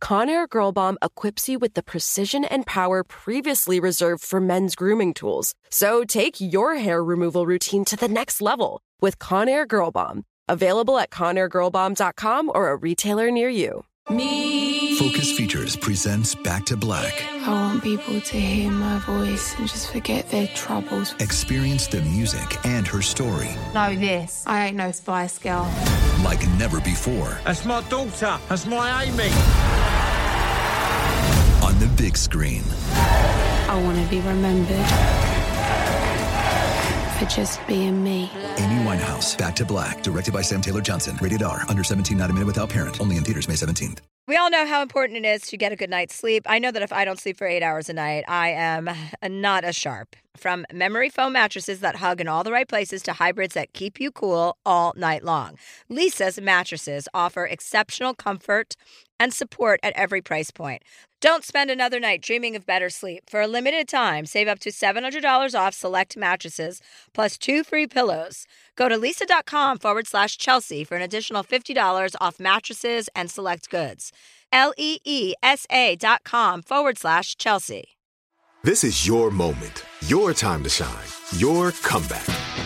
Conair Girl Bomb equips you with the precision and power previously reserved for men's grooming tools. So take your hair removal routine to the next level with Conair Girl Bomb. Available at ConairGirlBomb.com or a retailer near you. Me. Focus Features presents Back to Black. I want people to hear my voice and just forget their troubles. Experience the music and her story. Know this. I ain't no Spice Girl. Like never before. That's my daughter. That's my Amy. On the big screen. I want to be remembered for just being me. Amy Winehouse, Back to Black, directed by Sam Taylor Johnson. Rated R, under 17, not a minute without parent. Only in theaters May 17th. We all know how important it is to get a good night's sleep. I know that if I don't sleep for eight hours a night, I am not as sharp. From memory foam mattresses that hug in all the right places to hybrids that keep you cool all night long, Leesa's mattresses offer exceptional comfort and support at every price point. Don't spend another night dreaming of better sleep. For a limited time, save up to $700 off select mattresses plus two free pillows. Go to leesa.com forward slash Chelsea for an additional $50 off mattresses and select goods. L E E S A dot com forward slash Chelsea. This is your moment, your time to shine, your comeback.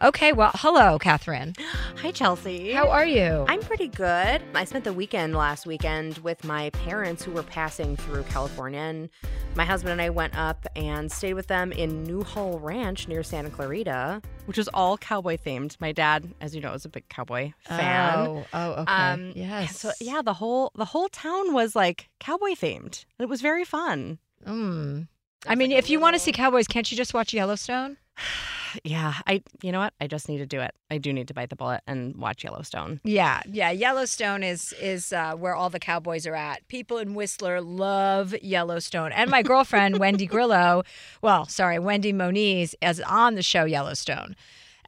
Okay, well, hello, Catherine. Hi, Chelsea. How are you? I'm pretty good. I spent the weekend last weekend with my parents who were passing through California, and my husband and I went up and stayed with them in Newhall Ranch near Santa Clarita, which is all cowboy themed. My dad, as you know, is a big cowboy fan. Oh, oh okay. Um, yes. So yeah, the whole the whole town was like cowboy themed. It was very fun. Mm. I mean, if you want to see cowboys, can't you just watch Yellowstone? Yeah, I you know what? I just need to do it. I do need to bite the bullet and watch Yellowstone. Yeah, yeah. Yellowstone is is uh, where all the cowboys are at. People in Whistler love Yellowstone, and my girlfriend Wendy Grillo, well, sorry, Wendy Moniz, is on the show Yellowstone.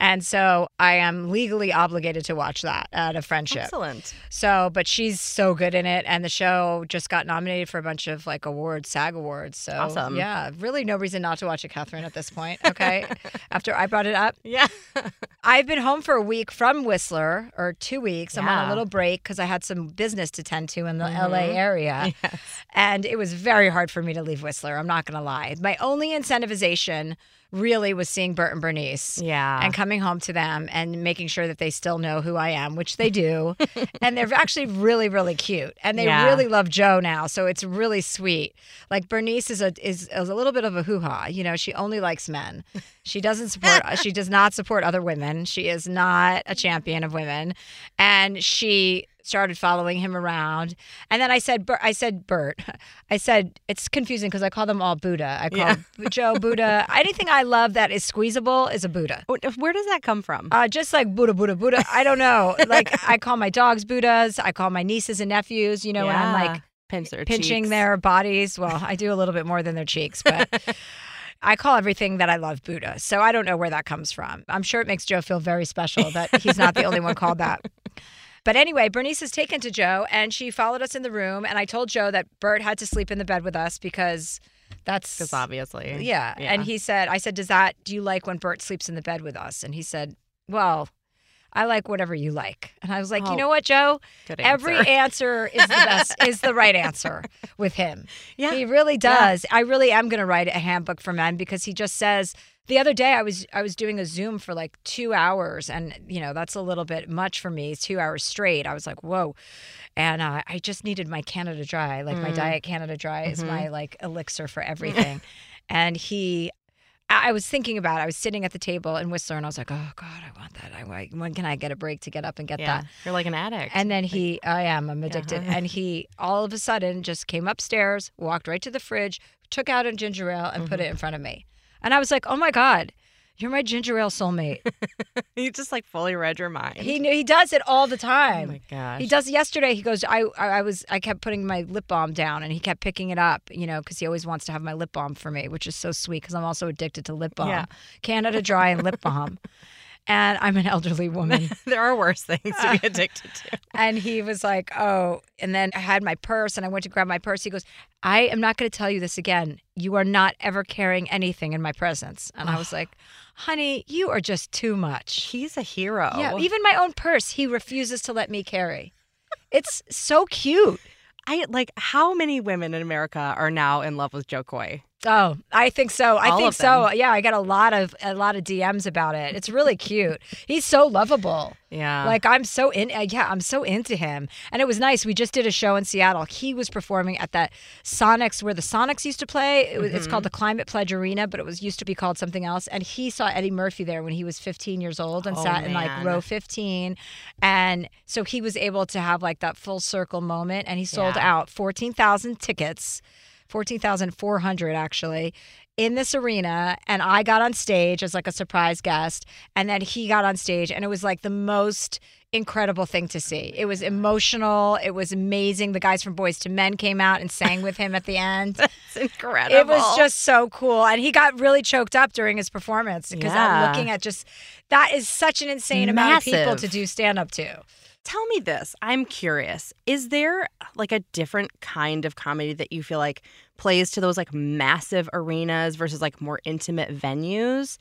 And so I am legally obligated to watch that out of friendship. Excellent. So, but she's so good in it, and the show just got nominated for a bunch of like awards, SAG awards. So, Awesome. yeah, really no reason not to watch it, Catherine, at this point. Okay, after I brought it up, Yeah. I've been home for a week from Whistler, or two weeks. I'm on a little break because I had some business to tend to in the Mhm. LA area. Yes. And it was very hard for me to leave Whistler. I'm not going to lie. My only incentivization really was seeing Bert and Bernice Yeah. and coming home to them and making sure that they still know who I am, which they do. and they're actually really, really cute. And they Yeah. really love Jo now. So it's really sweet. Like Bernice is a is, is a little bit of a hoo ha. You know, she only likes men. She doesn't support she does not support other women. She is not a champion of women. And she started following him around. And then I said, Bert, I said, Bert, I said, it's confusing because I call them all Buddha. I call Yeah. Jo Buddha. Anything I love that is squeezable is a Buddha. Where does that come from? Uh, just like Buddha, Buddha, Buddha. I don't know. Like I call my dogs Buddhas. I call my nieces and nephews. You know, when I'm like pinch their pinching cheeks. their bodies. Well, I do a little bit more than their cheeks, but I call everything that I love Buddha. So I don't know where that comes from. I'm sure it makes Jo feel very special that he's not the only one called that. But anyway, Bernice is taken to Jo and she followed us in the room. And I told Jo that Bert had to sleep in the bed with us because that's because obviously. yeah. And he said, I said, Does that, do you like when Bert sleeps in the bed with us? And he said, Well, I like whatever you like. And I was like, Oh, you know what, Jo? good Every answer. answer is the best, is the right answer with him. Yeah. He really does. I really am going to write a handbook for men because he just says, the other day I was I was doing a Zoom for like two hours, and you know that's a little bit much for me. Two hours straight. I was like, whoa, and uh, I just needed my Canada Dry, like my Diet Canada Dry is my like elixir for everything. and he, I was thinking about. it. I was sitting at the table in Whistler, and I was like, oh God, I want that. I want- when can I get a break to get up and get Yeah. that? You're like an addict. And then he, I am, I'm addicted. Uh-huh. And he all of a sudden just came upstairs, walked right to the fridge, took out a ginger ale and Mm-hmm. put it in front of me. And I was like, oh my God, you're my ginger ale soulmate. he just like fully read your mind. he knew he does it all the time. oh my gosh. He does yesterday. He goes, I, I, I was, I kept putting my lip balm down, and he kept picking it up, you know, because he always wants to have my lip balm for me, which is so sweet because I'm also addicted to lip balm, Yeah. Canada Dry and lip balm, and I'm an elderly woman. there are worse things to be addicted to. And he was like, Oh, and then I had my purse and I went to grab my purse. He goes, I am not going to tell you this again. You are not ever carrying anything in my presence. And I was like, Honey, you are just too much. He's a hero. Yeah, even my own purse, he refuses to let me carry. It's so cute. I like how many women in America are now in love with Jo Koy? Oh, I think so. I All think so. Yeah, I got a lot of a lot of DMs about it. It's really cute. He's so lovable. Yeah. Like I'm so in uh, yeah, I'm so into him. And it was nice. We just did a show in Seattle. He was performing at that Sonics where the Sonics used to play. It was, It's Mm-hmm. called the Climate Pledge Arena, but it was used to be called something else. And he saw Eddie Murphy there when he was 15 years old and Oh, sat in like row 15. And so he was able to have like that full circle moment and he sold Yeah. out 14,000 tickets. 14,400 actually in this arena and I got on stage as like a surprise guest and then he got on stage and it was like the most incredible thing to see. It was emotional, it was amazing. The guys from Boyz II Men came out and sang with him at the end. it's incredible. It was just so cool. And he got really choked up during his performance because Yeah. I'm looking at just that is such an insane amount of people to do stand up to. Tell me this. I'm curious. Is there like a different kind of comedy that you feel like plays to those like massive arenas versus like more intimate venues?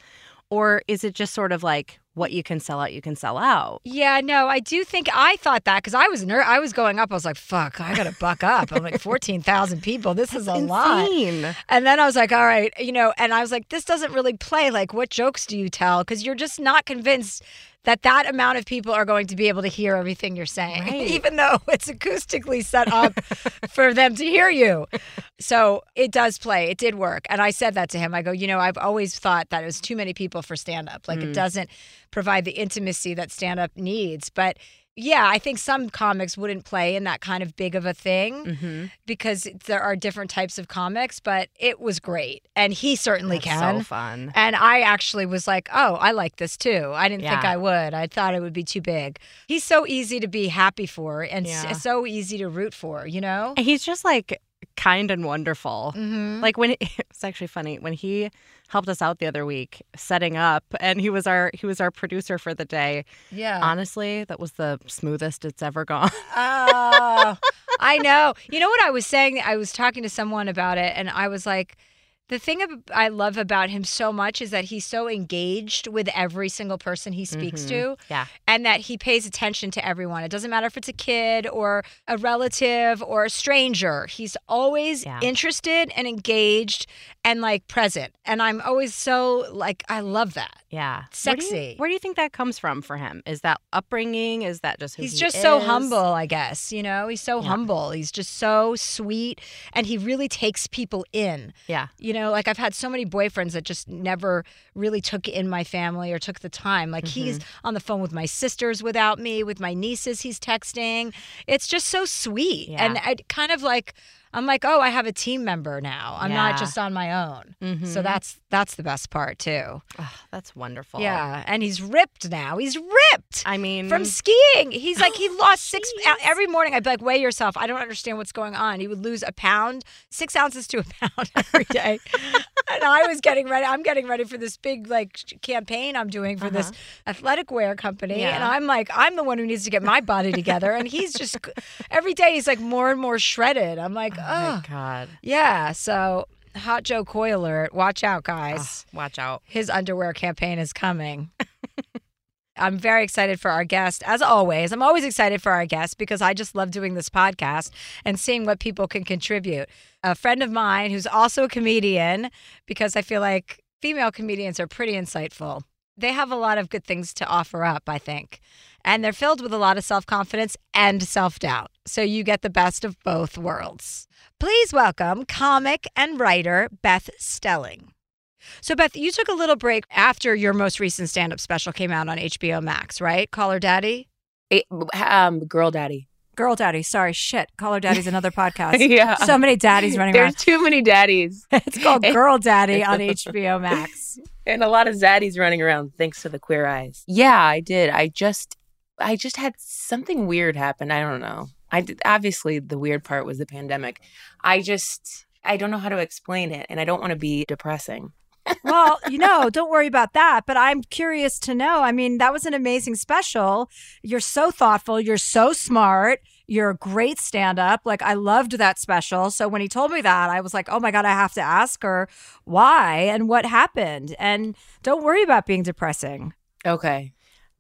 Or is it just sort of like what you can sell out, you can sell out? Yeah, no, I do think I thought that because I was ner- I was going up. I was like, "Fuck, I gotta buck up." I'm like fourteen thousand people. This is a lot. Insane. And then I was like, "All right, you know," and I was like, "This doesn't really play. Like, what jokes do you tell? Because you're just not convinced." That that amount of people are going to be able to hear everything you're saying, Right. even though it's acoustically set up for them to hear you. So it does play. It did work. And I said that to him. I go, you know, I've always thought that it was too many people for stand up. Like it mm. doesn't provide the intimacy that stand up needs. But yeah, I think some comics wouldn't play in that kind of big of a thing Mm-hmm. because there are different types of comics, but it was great. And he certainly That's can. so fun. And I actually was like, oh, I like this too. I didn't think I would. I thought it would be too big. He's so easy to be happy for and Yeah. so easy to root for, you know? And he's just like kind and wonderful. Mm-hmm. Like when it's actually funny when he helped us out the other week setting up and he was our he was our producer for the day. Yeah. Honestly, that was the smoothest it's ever gone. Oh, I know. You know what I was saying? I was talking to someone about it, and I was like, the thing I love about him so much is that he's so engaged with every single person he speaks mm-hmm. to. Yeah. And that he pays attention to everyone. It doesn't matter if it's a kid or a relative or a stranger. He's always Yeah. interested and engaged and like present. And I'm always so like, I love that. Yeah. Where do Sexy. you, where do you think that comes from for him? Is that upbringing? Is that just He's he just so humble, I guess. You know, he's so Yeah. humble. He's just so sweet and he really takes people in. Yeah. You know, like I've had so many boyfriends that just never really took in my family or took the time. Like he's Mm-hmm. on the phone with my sisters without me, with my nieces, he's texting. It's just so sweet. Yeah. And I kind of like, I'm like, oh, I have a team member now. I'm Yeah. not just on my own. So Mhm. that's that's the best part too. Oh, that's wonderful. Yeah, and he's ripped now. He's ripped I mean, from skiing. He's like he lost six every morning. I'd be like, weigh yourself. I don't understand what's going on. He would lose a pound, six ounces to a pound every day. and I was getting ready. I'm getting ready for this big like campaign I'm doing for this athletic wear company, Uh-huh. Yeah. and I'm like, I'm the one who needs to get my body together. and he's just every day he's like more and more shredded. I'm like, oh oh, my god. yeah. So hot Jo Koy alert. Watch out, guys. Oh, watch out. His underwear campaign is coming. I'm very excited for our guest. As always, I'm always excited for our guest because I just love doing this podcast and seeing what people can contribute. A friend of mine who's also a comedian, because I feel like female comedians are pretty insightful. They have a lot of good things to offer up, I think. And they're filled with a lot of self confidence and self doubt. So you get the best of both worlds. Please welcome comic and writer Beth Stelling. So, Beth, you took a little break after your most recent stand up special came out on HBO Max, right? Call Her Daddy? It, um, Girl Daddy. Girl Daddy. Sorry, shit. Call Her Daddy's another podcast. yeah. So many daddies running There's around. too many daddies. it's called Girl Daddy on HBO Max. and a lot of zaddies running around thanks to the queer eyes. Yeah, I did. I just I just had something weird happen. I don't know. I did, obviously the weird part was the pandemic. I just I don't know how to explain it and I don't want to be depressing. well, you know, don't worry about that. But I'm curious to know. I mean, that was an amazing special. You're so thoughtful. You're so smart. You're a great stand up. Like, I loved that special. So when he told me that, I was like, oh my God, I have to ask her why and what happened. And don't worry about being depressing. Okay.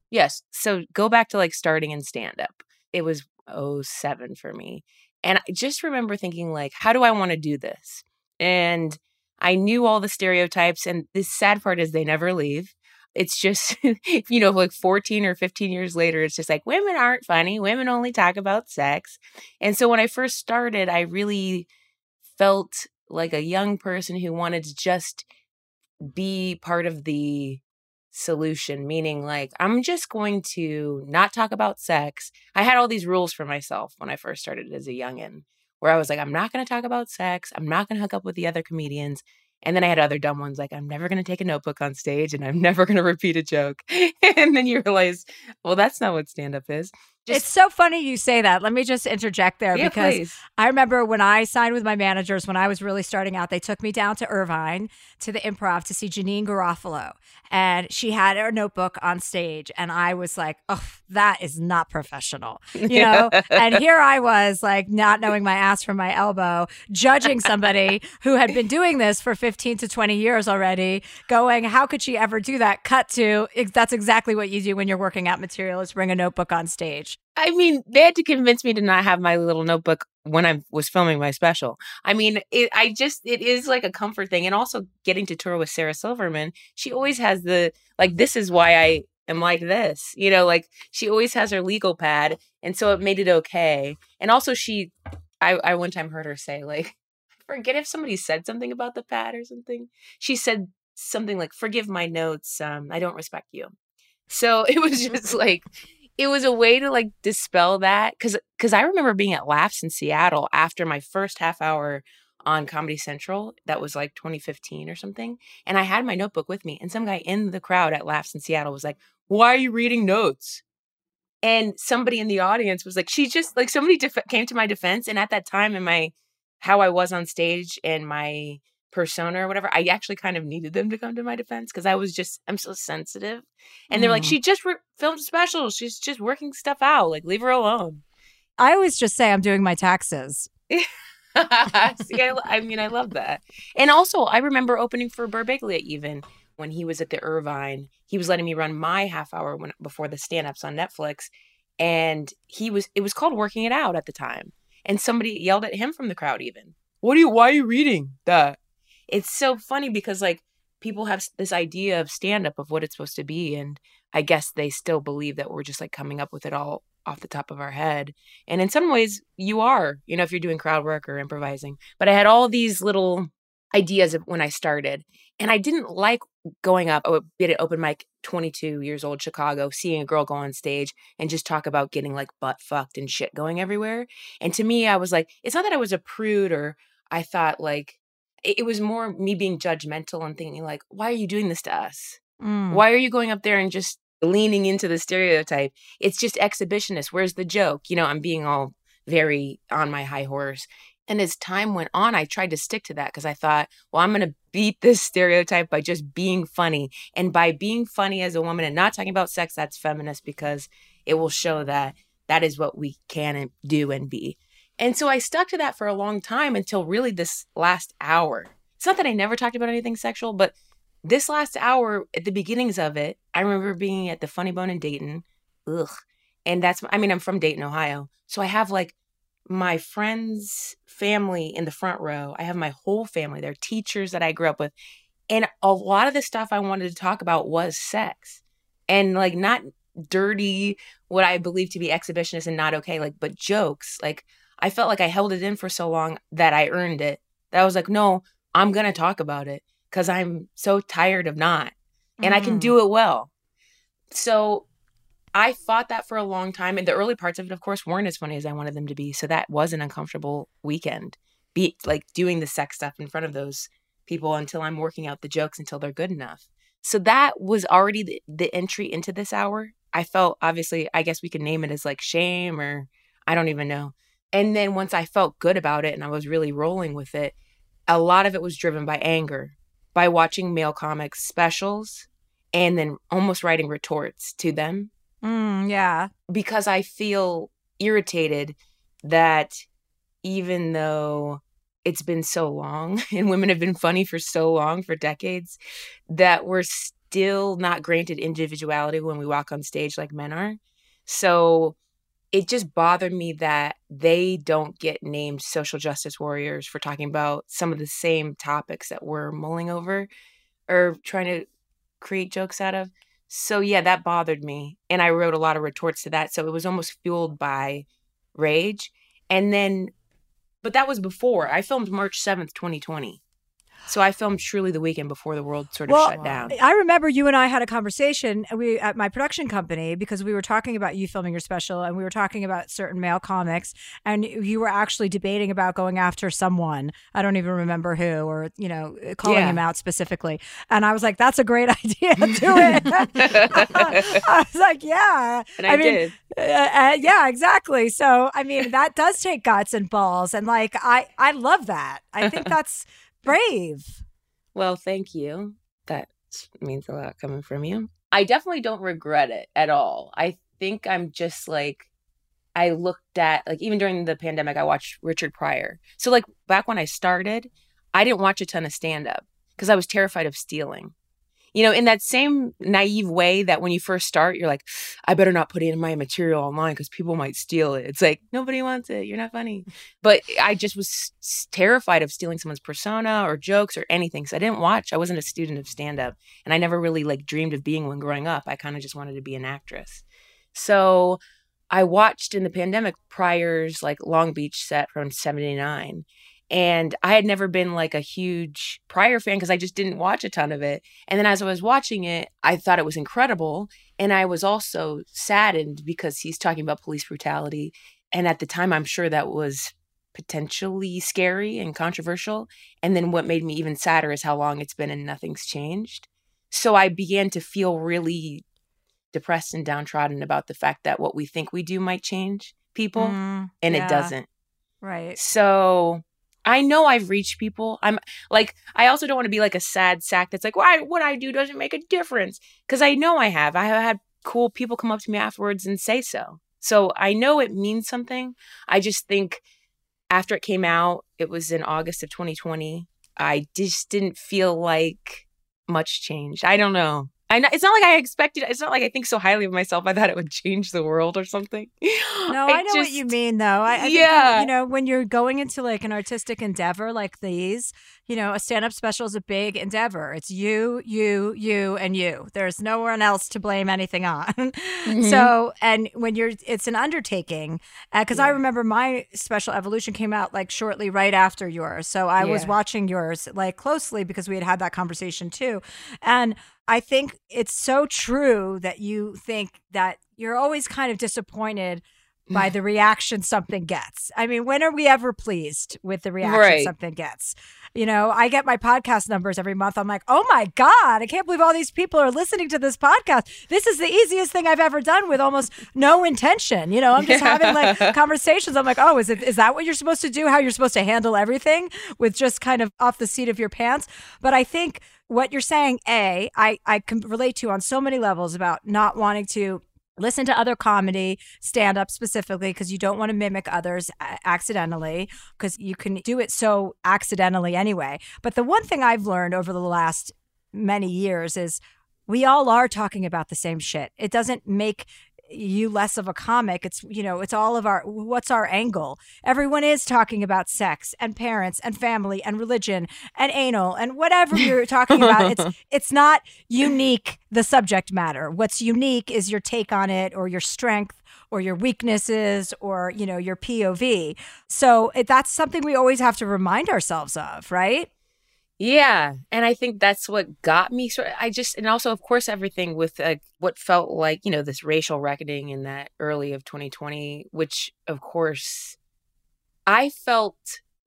Yes. So go back to like starting in stand up. It was 07 for me. And I just remember thinking like, how do I want to do this? And I knew all the stereotypes and the sad part is they never leave. It's just, you know, like 14 or 15 years later, it's just like women aren't funny. Women only talk about sex. And so when I first started, I really felt like a young person who wanted to just be part of the solution, meaning like, I'm just going to not talk about sex. I had all these rules for myself when I first started as a youngin', where I was like, I'm not going to talk about sex. I'm not going to hook up with the other comedians. And then I had other dumb ones like, I'm never going to take a notebook on stage and I'm never going to repeat a joke. and then you realize, well, that's not what stand up is. Just, it's so funny you say that. Let me just interject there yeah, because please. I remember when I signed with my managers when I was really starting out, they took me down to Irvine to the improv to see Janeane Garofalo. And she had her notebook on stage. And I was like, oh, that is not professional. You know? and here I was, like, not knowing my ass from my elbow, judging somebody who had been doing this for 15 to 20 years already, going, how could she ever do that? Cut to, that's exactly what you do when you're working out material is bring a notebook on stage. I mean, they had to convince me to not have my little notebook when I was filming my special. I mean, it, I just, it is like a comfort thing. And also getting to tour with Sarah Silverman, she always has the, like, this is why I am like this, you know, like she always has her legal pad. And so it made it okay. And also, she, I, I one time heard her say, like, forget if somebody said something about the pad or something. She said something like, forgive my notes. Um, I don't respect you. So it was just like, it was a way to like dispel that because because I remember being at Laughs in Seattle after my first half hour on Comedy Central. That was like 2015 or something, and I had my notebook with me, and some guy in the crowd at Laughs in Seattle was like, "Why are you reading notes?" And somebody in the audience was like, "She just like somebody def- came to my defense." And at that time, in my how I was on stage and my persona or whatever, I actually kind of needed them to come to my defense because I was just, I'm so sensitive. And they're like, mm. she just re- filmed a special. She's just working stuff out. Like, leave her alone. I always just say I'm doing my taxes. See, I, I mean, I love that. And also, I remember opening for Birbiglia even when he was at the Irvine. He was letting me run my half hour when, before the stand ups on Netflix. And he was, it was called Working It Out at the time. And somebody yelled at him from the crowd, even. What are you, why are you reading that? It's so funny because, like, people have this idea of stand up of what it's supposed to be. And I guess they still believe that we're just like coming up with it all off the top of our head. And in some ways, you are, you know, if you're doing crowd work or improvising. But I had all these little ideas when I started. And I didn't like going up, I would be at open mic 22 years old, Chicago, seeing a girl go on stage and just talk about getting like butt fucked and shit going everywhere. And to me, I was like, it's not that I was a prude or I thought like, it was more me being judgmental and thinking like, why are you doing this to us? Mm. Why are you going up there and just leaning into the stereotype? It's just exhibitionist. Where's the joke? You know, I'm being all very on my high horse. And as time went on, I tried to stick to that because I thought, well, I'm going to beat this stereotype by just being funny. And by being funny as a woman and not talking about sex, that's feminist because it will show that that is what we can do and be. And so I stuck to that for a long time until really this last hour. It's not that I never talked about anything sexual, but this last hour at the beginnings of it, I remember being at the Funny Bone in Dayton. Ugh. And that's, I mean, I'm from Dayton, Ohio. So I have like my friends' family in the front row. I have my whole family. They're teachers that I grew up with. And a lot of the stuff I wanted to talk about was sex and like not dirty, what I believe to be exhibitionist and not okay, like, but jokes. Like, I felt like I held it in for so long that I earned it. That I was like, no, I'm going to talk about it because I'm so tired of not. And mm. I can mm. do it well. So I fought that for a long time. And the early parts of it, of course, weren't as funny as I wanted them to be. So that was an uncomfortable weekend. Be like doing the sex stuff in front of those people until I'm working out the jokes until they're good enough. So that was already the, the entry into this hour. I felt obviously, I guess we could name it as like shame or I don't even know. And then once I felt good about it and I was really rolling with it, a lot of it was driven by anger, by watching male comics specials and then almost writing retorts to them. Mm, yeah. Because I feel irritated that even though it's been so long and women have been funny for so long, for decades, that we're still not granted individuality when we walk on stage like men are. So it just bothered me that they don't get named social justice warriors for talking about some of the same topics that we're mulling over or trying to create jokes out of. So yeah, that bothered me. And I wrote a lot of retorts to that. So it was almost fueled by rage. And then but that was before. I filmed March 7th, 2020. So I filmed truly the weekend before the world sort of well, shut down. I remember you and I had a conversation uh, we at my production company because we were talking about you filming your special and we were talking about certain male comics and you were actually debating about going after someone. I don't even remember who or you know calling yeah. him out specifically. And I was like that's a great idea. Do it. I was like yeah. And I, I mean, did. Uh, uh, yeah, exactly. So I mean that does take guts and balls and like I I love that. I think that's brave. Well, thank you. That means a lot coming from you. I definitely don't regret it at all. I think I'm just like, I looked at, like, even during the pandemic, I watched Richard Pryor. So, like, back when I started, I didn't watch a ton of stand up because I was terrified of stealing you know, in that same naive way that when you first start, you're like, I better not put in my material online because people might steal it. It's like, nobody wants it. You're not funny. But I just was terrified of stealing someone's persona or jokes or anything. So I didn't watch. I wasn't a student of stand up. And I never really like dreamed of being one growing up. I kind of just wanted to be an actress. So I watched in the pandemic Pryor's like Long Beach set from 79 and I had never been like a huge Pryor fan because I just didn't watch a ton of it. And then as I was watching it, I thought it was incredible. And I was also saddened because he's talking about police brutality. And at the time, I'm sure that was potentially scary and controversial. And then what made me even sadder is how long it's been and nothing's changed. So I began to feel really depressed and downtrodden about the fact that what we think we do might change people mm, and yeah. it doesn't. Right. So I know I've reached people. I'm like, I also don't want to be like a sad sack that's like, why what I do doesn't make a difference. Cause I know I have. I have had cool people come up to me afterwards and say so. So I know it means something. I just think after it came out, it was in August of 2020. I just didn't feel like much changed. I don't know. I know, it's not like I expected. It's not like I think so highly of myself. I thought it would change the world or something. No, I, I know just, what you mean, though. I, I yeah, think, you know, when you're going into like an artistic endeavor like these, you know, a stand-up special is a big endeavor. It's you, you, you, and you. There's no one else to blame anything on. Mm-hmm. So, and when you're, it's an undertaking. Because uh, yeah. I remember my special evolution came out like shortly right after yours. So I yeah. was watching yours like closely because we had had that conversation too, and. I think it's so true that you think that you're always kind of disappointed by mm. the reaction something gets. I mean, when are we ever pleased with the reaction right. something gets? You know, I get my podcast numbers every month. I'm like, oh my God, I can't believe all these people are listening to this podcast. This is the easiest thing I've ever done with almost no intention. You know, I'm just yeah. having like conversations. I'm like, oh, is it is that what you're supposed to do? How you're supposed to handle everything with just kind of off the seat of your pants? But I think what you're saying, A, I, I can relate to on so many levels about not wanting to listen to other comedy stand up specifically because you don't want to mimic others accidentally because you can do it so accidentally anyway but the one thing i've learned over the last many years is we all are talking about the same shit. It doesn't make you less of a comic. It's, you know, it's all of our, what's our angle? Everyone is talking about sex and parents and family and religion and anal and whatever you're talking about. It's, it's not unique, the subject matter. What's unique is your take on it or your strength or your weaknesses or, you know, your POV. So it, that's something we always have to remind ourselves of, right? Yeah, and I think that's what got me. So I just, and also, of course, everything with uh, what felt like you know this racial reckoning in that early of 2020, which of course, I felt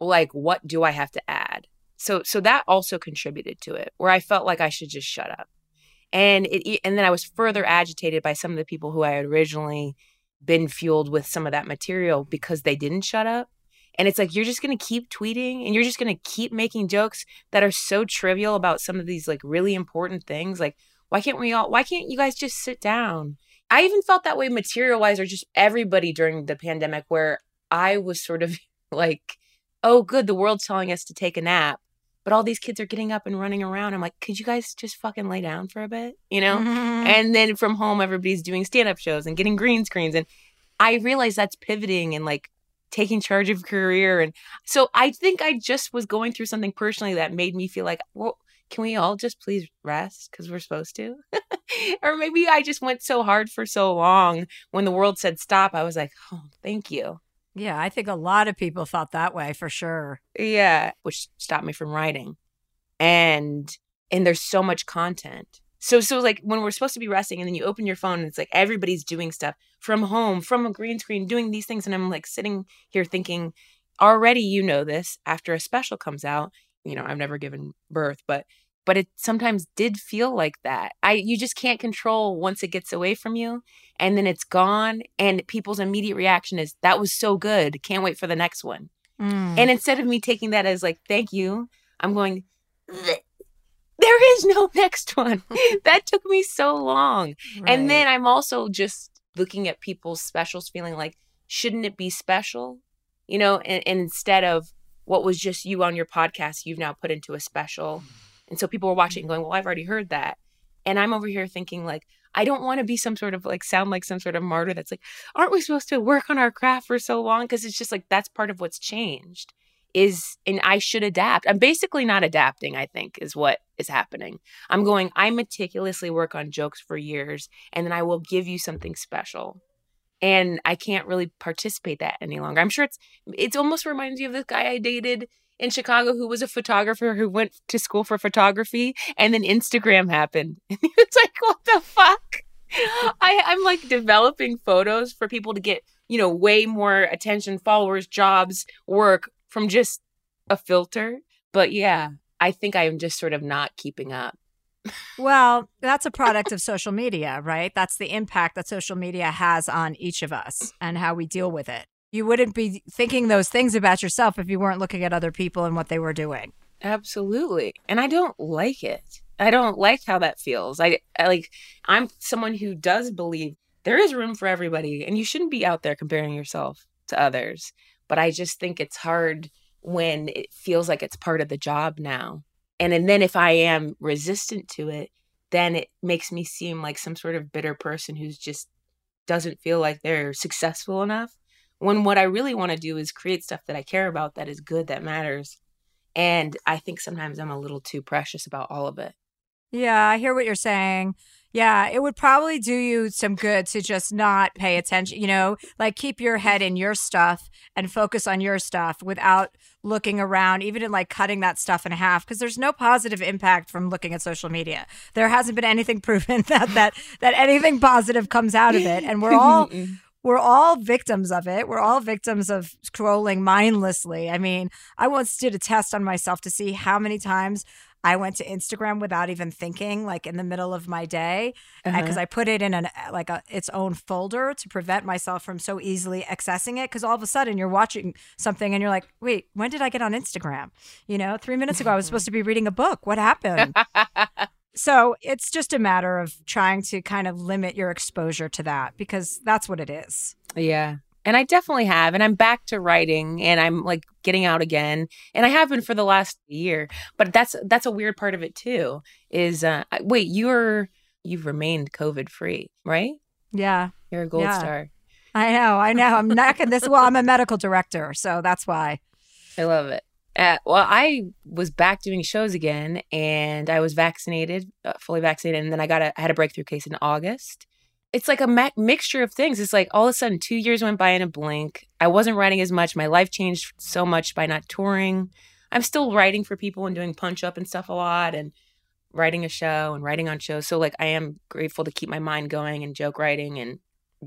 like, what do I have to add? So, so that also contributed to it, where I felt like I should just shut up, and it, and then I was further agitated by some of the people who I had originally been fueled with some of that material because they didn't shut up and it's like you're just going to keep tweeting and you're just going to keep making jokes that are so trivial about some of these like really important things. Like, why can't we all, why can't you guys just sit down? I even felt that way material wise or just everybody during the pandemic where I was sort of like, oh, good, the world's telling us to take a nap. But all these kids are getting up and running around. I'm like, could you guys just fucking lay down for a bit? You know? Mm-hmm. And then from home, everybody's doing stand up shows and getting green screens. And I realize that's pivoting and like taking charge of career. And so I think I just was going through something personally that made me feel like, well, can we all just please rest because we're supposed to? or maybe I just went so hard for so long when the world said stop. I was like, oh, thank you. Yeah, I think a lot of people thought that way for sure. Yeah, which stopped me from writing. And and there's so much content so so like when we're supposed to be resting and then you open your phone and it's like everybody's doing stuff from home, from a green screen, doing these things and I'm like sitting here thinking already you know this after a special comes out, you know, I've never given birth, but but it sometimes did feel like that. I you just can't control once it gets away from you and then it's gone and people's immediate reaction is that was so good. Can't wait for the next one. Mm. And instead of me taking that as like thank you, I'm going there is no next one. that took me so long. Right. And then I'm also just looking at people's specials, feeling like, shouldn't it be special? You know, and, and instead of what was just you on your podcast, you've now put into a special. And so people were watching and going, well, I've already heard that. And I'm over here thinking, like, I don't want to be some sort of like sound like some sort of martyr that's like, aren't we supposed to work on our craft for so long? Because it's just like that's part of what's changed is and I should adapt. I'm basically not adapting, I think, is what is happening. I'm going, I meticulously work on jokes for years and then I will give you something special. And I can't really participate that any longer. I'm sure it's it's almost reminds you of this guy I dated in Chicago who was a photographer who went to school for photography and then Instagram happened. And like, what the fuck? I, I'm like developing photos for people to get, you know, way more attention, followers, jobs, work from just a filter. But yeah, I think I'm just sort of not keeping up. well, that's a product of social media, right? That's the impact that social media has on each of us and how we deal with it. You wouldn't be thinking those things about yourself if you weren't looking at other people and what they were doing. Absolutely. And I don't like it. I don't like how that feels. I, I like I'm someone who does believe there is room for everybody and you shouldn't be out there comparing yourself to others but I just think it's hard when it feels like it's part of the job now. And, and then if I am resistant to it, then it makes me seem like some sort of bitter person who's just doesn't feel like they're successful enough. When what I really want to do is create stuff that I care about, that is good, that matters. And I think sometimes I'm a little too precious about all of it. Yeah, I hear what you're saying. Yeah, it would probably do you some good to just not pay attention, you know, like keep your head in your stuff and focus on your stuff without looking around, even in like cutting that stuff in half, because there's no positive impact from looking at social media. There hasn't been anything proven that that that anything positive comes out of it. And we're all we're all victims of it. We're all victims of scrolling mindlessly. I mean, I once did a test on myself to see how many times I went to Instagram without even thinking, like in the middle of my day, because uh-huh. I put it in an like a its own folder to prevent myself from so easily accessing it. Because all of a sudden you're watching something and you're like, wait, when did I get on Instagram? You know, three minutes ago I was supposed to be reading a book. What happened? so it's just a matter of trying to kind of limit your exposure to that because that's what it is. Yeah. And I definitely have. And I'm back to writing and I'm like getting out again. And I have been for the last year. But that's that's a weird part of it too. Is uh wait, you're you've remained COVID free, right? Yeah. You're a gold yeah. star. I know, I know. I'm not this well, I'm a medical director, so that's why. I love it. Uh, well, I was back doing shows again, and I was vaccinated, uh, fully vaccinated, and then I got a I had a breakthrough case in August. It's like a ma- mixture of things. It's like all of a sudden, two years went by in a blink. I wasn't writing as much. My life changed so much by not touring. I'm still writing for people and doing punch up and stuff a lot, and writing a show and writing on shows. So like, I am grateful to keep my mind going and joke writing and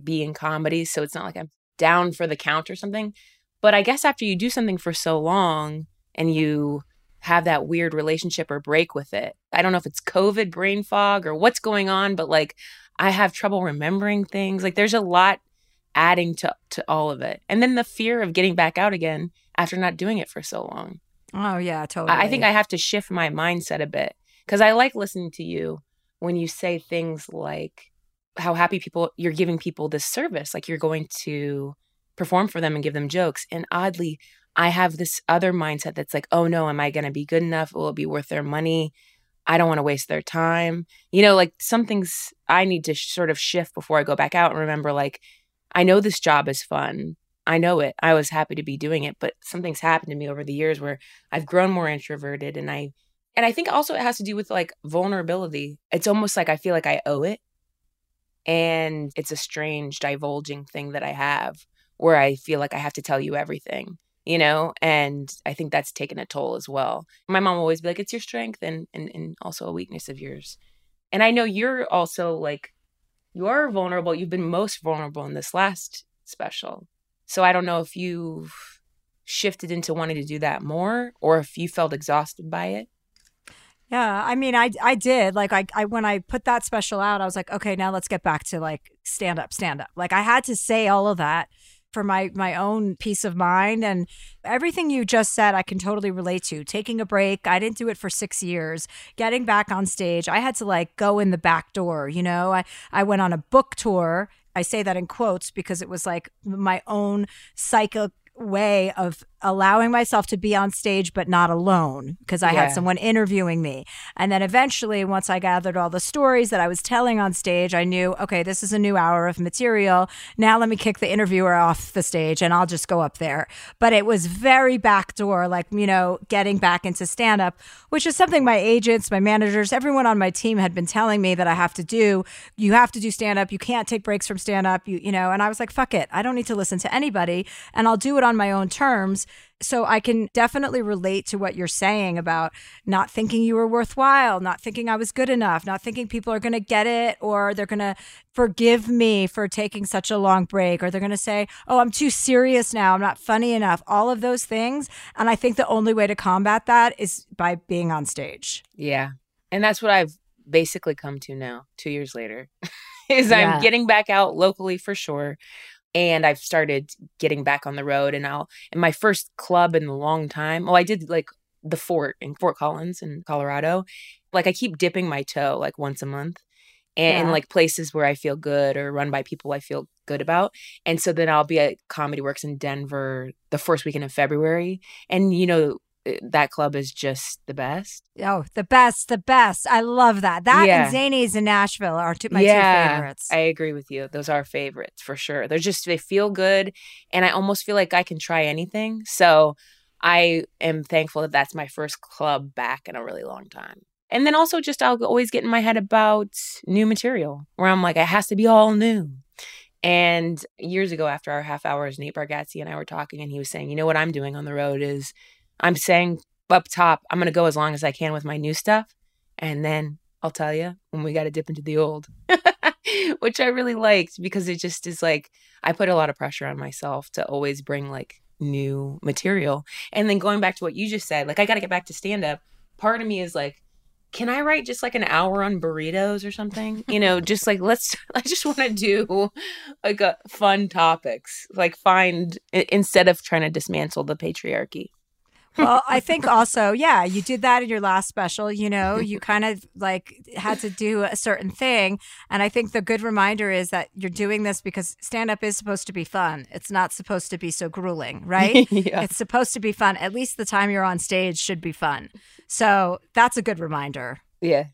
be in comedy. So it's not like I'm down for the count or something. But I guess after you do something for so long and you have that weird relationship or break with it. I don't know if it's COVID brain fog or what's going on, but like I have trouble remembering things. Like there's a lot adding to to all of it. And then the fear of getting back out again after not doing it for so long. Oh yeah, totally. I think I have to shift my mindset a bit cuz I like listening to you when you say things like how happy people you're giving people this service like you're going to perform for them and give them jokes and oddly I have this other mindset that's like, oh no, am I going to be good enough? Will it be worth their money? I don't want to waste their time. You know, like some things I need to sh- sort of shift before I go back out and remember, like, I know this job is fun. I know it. I was happy to be doing it, but something's happened to me over the years where I've grown more introverted and I and I think also it has to do with like vulnerability. It's almost like I feel like I owe it. And it's a strange divulging thing that I have where I feel like I have to tell you everything you know and i think that's taken a toll as well. My mom always be like it's your strength and and, and also a weakness of yours. And i know you're also like you're vulnerable. You've been most vulnerable in this last special. So i don't know if you've shifted into wanting to do that more or if you felt exhausted by it. Yeah, I mean, I I did. Like I I when I put that special out, I was like, okay, now let's get back to like stand up, stand up. Like I had to say all of that for my my own peace of mind and everything you just said I can totally relate to. Taking a break, I didn't do it for 6 years. Getting back on stage, I had to like go in the back door, you know. I I went on a book tour. I say that in quotes because it was like my own psychic way of allowing myself to be on stage but not alone because I yeah. had someone interviewing me. And then eventually, once I gathered all the stories that I was telling on stage, I knew, okay, this is a new hour of material. Now let me kick the interviewer off the stage and I'll just go up there. But it was very backdoor, like, you know, getting back into stand up, which is something my agents, my managers, everyone on my team had been telling me that I have to do. You have to do stand up. You can't take breaks from stand up. You, you know, and I was like, fuck it. I don't need to listen to anybody and I'll do it on my own terms so I can definitely relate to what you're saying about not thinking you were worthwhile, not thinking I was good enough, not thinking people are going to get it or they're going to forgive me for taking such a long break or they're going to say, "Oh, I'm too serious now. I'm not funny enough." All of those things, and I think the only way to combat that is by being on stage. Yeah. And that's what I've basically come to now, 2 years later. is yeah. I'm getting back out locally for sure and I've started getting back on the road and I'll in my first club in a long time. Well, I did like the fort in Fort Collins in Colorado. Like I keep dipping my toe like once a month and yeah. like places where I feel good or run by people I feel good about. And so then I'll be at Comedy Works in Denver the first weekend of February. And you know, Eh, that club is just the best. Oh, the best, the best. I love that. That yeah. and Zanies in Nashville are two, my yeah, two favorites. I agree with you. Those are favorites for sure. They're just they feel good, and I almost feel like I can try anything. So I am thankful that that's my first club back in a really long time. And then also just I'll always get in my head about new material where I'm like, it has to be all new. And years ago, after our half hours, Nate Bargatze and I were talking, and he was saying, you know what I'm doing on the road is I'm saying up top, I'm going to go as long as I can with my new stuff. And then I'll tell you when we got to dip into the old, which I really liked because it just is like, I put a lot of pressure on myself to always bring like new material. And then going back to what you just said, like, I got to get back to stand up. Part of me is like, can I write just like an hour on burritos or something? You know, just like let's. I just want to do like a fun topics, like find instead of trying to dismantle the patriarchy. Well, I think also, yeah, you did that in your last special. You know, you kind of like had to do a certain thing. And I think the good reminder is that you're doing this because stand up is supposed to be fun. It's not supposed to be so grueling, right? yeah. It's supposed to be fun. At least the time you're on stage should be fun. So that's a good reminder. Yeah.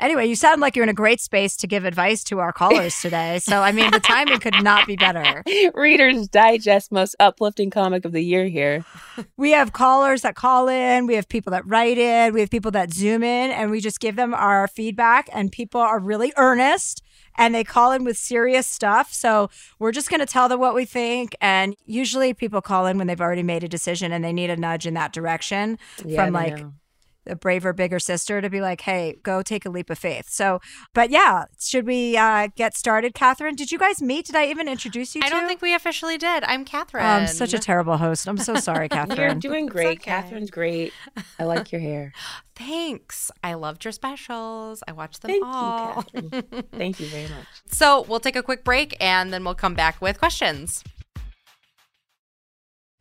Anyway, you sound like you're in a great space to give advice to our callers today. So, I mean, the timing could not be better. Reader's Digest most uplifting comic of the year here. We have callers that call in, we have people that write in, we have people that zoom in, and we just give them our feedback. And people are really earnest and they call in with serious stuff. So, we're just going to tell them what we think. And usually, people call in when they've already made a decision and they need a nudge in that direction yeah, from like, know a braver, bigger sister to be like, hey, go take a leap of faith. So, but yeah, should we uh, get started, Catherine? Did you guys meet? Did I even introduce you I to? don't think we officially did. I'm Catherine. I'm such a terrible host. I'm so sorry, Catherine. You're doing great. Okay. Catherine's great. I like your hair. Thanks. I loved your specials. I watched them Thank all. You, Catherine. Thank you very much. So we'll take a quick break and then we'll come back with questions.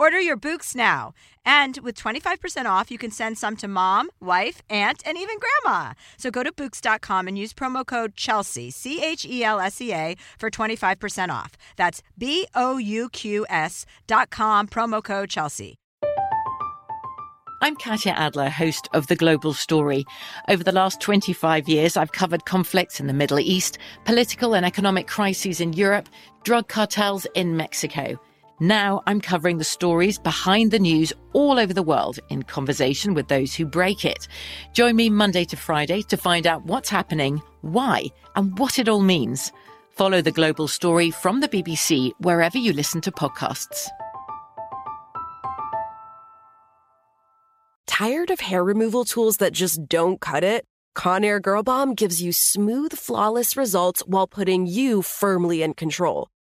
Order your Bouqs now. And with 25% off, you can send some to mom, wife, aunt, and even grandma. So go to Bouqs.com and use promo code Chelsea, C H E L S E A, for 25% off. That's B O U Q S.com, promo code Chelsea. I'm Katya Adler, host of The Global Story. Over the last 25 years, I've covered conflicts in the Middle East, political and economic crises in Europe, drug cartels in Mexico. Now I'm covering the stories behind the news all over the world in conversation with those who break it. Join me Monday to Friday to find out what's happening, why, and what it all means. Follow the global story from the BBC wherever you listen to podcasts. Tired of hair removal tools that just don't cut it? Conair Girl Bomb gives you smooth, flawless results while putting you firmly in control.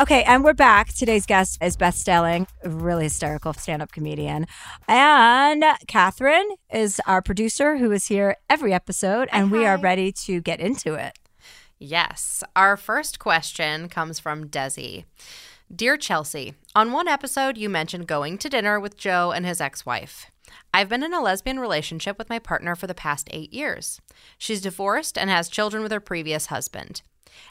Okay, and we're back. Today's guest is Beth Stelling, a really hysterical stand up comedian. And Catherine is our producer who is here every episode, and we are ready to get into it. Yes. Our first question comes from Desi. Dear Chelsea, on one episode you mentioned going to dinner with Jo and his ex wife. I've been in a lesbian relationship with my partner for the past eight years. She's divorced and has children with her previous husband.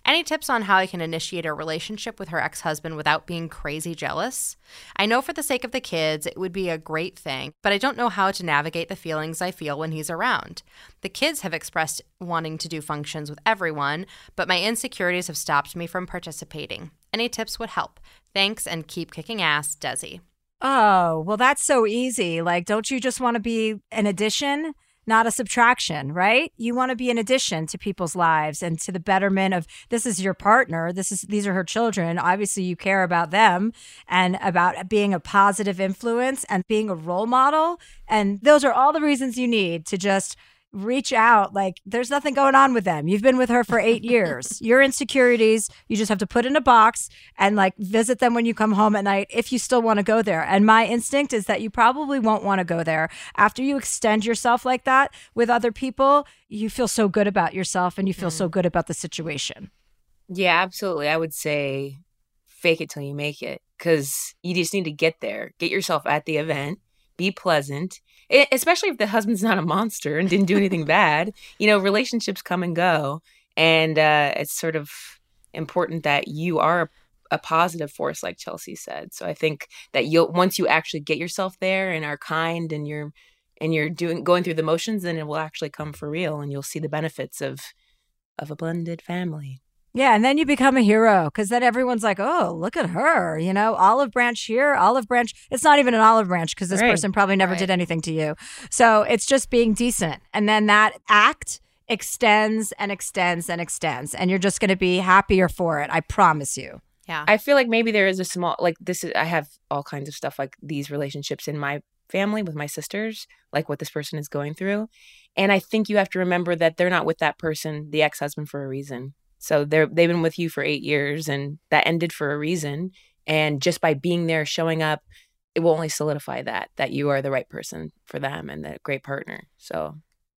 Any tips on how I can initiate a relationship with her ex husband without being crazy jealous? I know for the sake of the kids, it would be a great thing, but I don't know how to navigate the feelings I feel when he's around. The kids have expressed wanting to do functions with everyone, but my insecurities have stopped me from participating. Any tips would help. Thanks and keep kicking ass, Desi. Oh, well, that's so easy. Like, don't you just want to be an addition? Not a subtraction, right? You want to be an addition to people's lives and to the betterment of this is your partner, this is these are her children. Obviously, you care about them and about being a positive influence and being a role model, and those are all the reasons you need to just reach out. Like, there's nothing going on with them. You've been with her for eight years. Your insecurities, you just have to put in a box and like visit them when you come home at night if you still want to go there. And my instinct is that you probably won't want to go there. After you extend yourself like that with other people, you feel so good about yourself and you feel mm. so good about the situation. Yeah, absolutely. I would say fake it till you make it because you just need to get there, get yourself at the event, be pleasant it, especially if the husband's not a monster and didn't do anything bad. You know, relationships come and go, and uh, it's sort of important that you are a, a positive force, like Chelsea said. So I think that you'll once you actually get yourself there and are kind and you're and you're doing going through the motions, then it will actually come for real, and you'll see the benefits of of a blended family. Yeah, and then you become a hero because then everyone's like, "Oh, look at her!" You know, olive branch here, olive branch. It's not even an olive branch because this right. person probably never right. did anything to you. So it's just being decent, and then that act extends and extends and extends, and you're just going to be happier for it. I promise you. Yeah, I feel like maybe there is a small like this. Is I have all kinds of stuff like these relationships in my family with my sisters, like what this person is going through, and I think you have to remember that they're not with that person, the ex husband, for a reason so they're they've been with you for eight years, and that ended for a reason. And just by being there, showing up, it will only solidify that that you are the right person for them and the great partner. So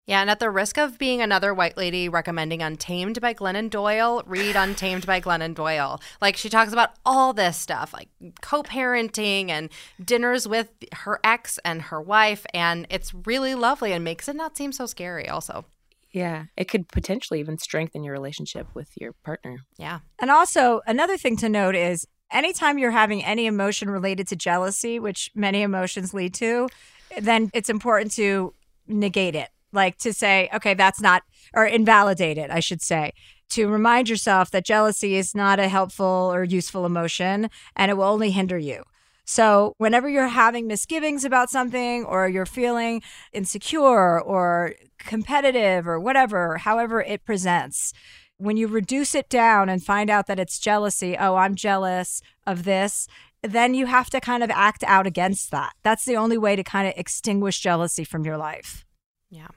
yeah, and at the risk of being another white lady recommending Untamed by Glennon Doyle, read Untamed by Glennon Doyle. Like she talks about all this stuff, like co-parenting and dinners with her ex and her wife, and it's really lovely and makes it not seem so scary also. Yeah, it could potentially even strengthen your relationship with your partner. Yeah. And also, another thing to note is anytime you're having any emotion related to jealousy, which many emotions lead to, then it's important to negate it. Like to say, okay, that's not, or invalidate it, I should say to remind yourself that jealousy is not a helpful or useful emotion and it will only hinder you. So, whenever you're having misgivings about something or you're feeling insecure or competitive or whatever, however it presents, when you reduce it down and find out that it's jealousy, oh, I'm jealous of this, then you have to kind of act out against that. That's the only way to kind of extinguish jealousy from your life. Yeah.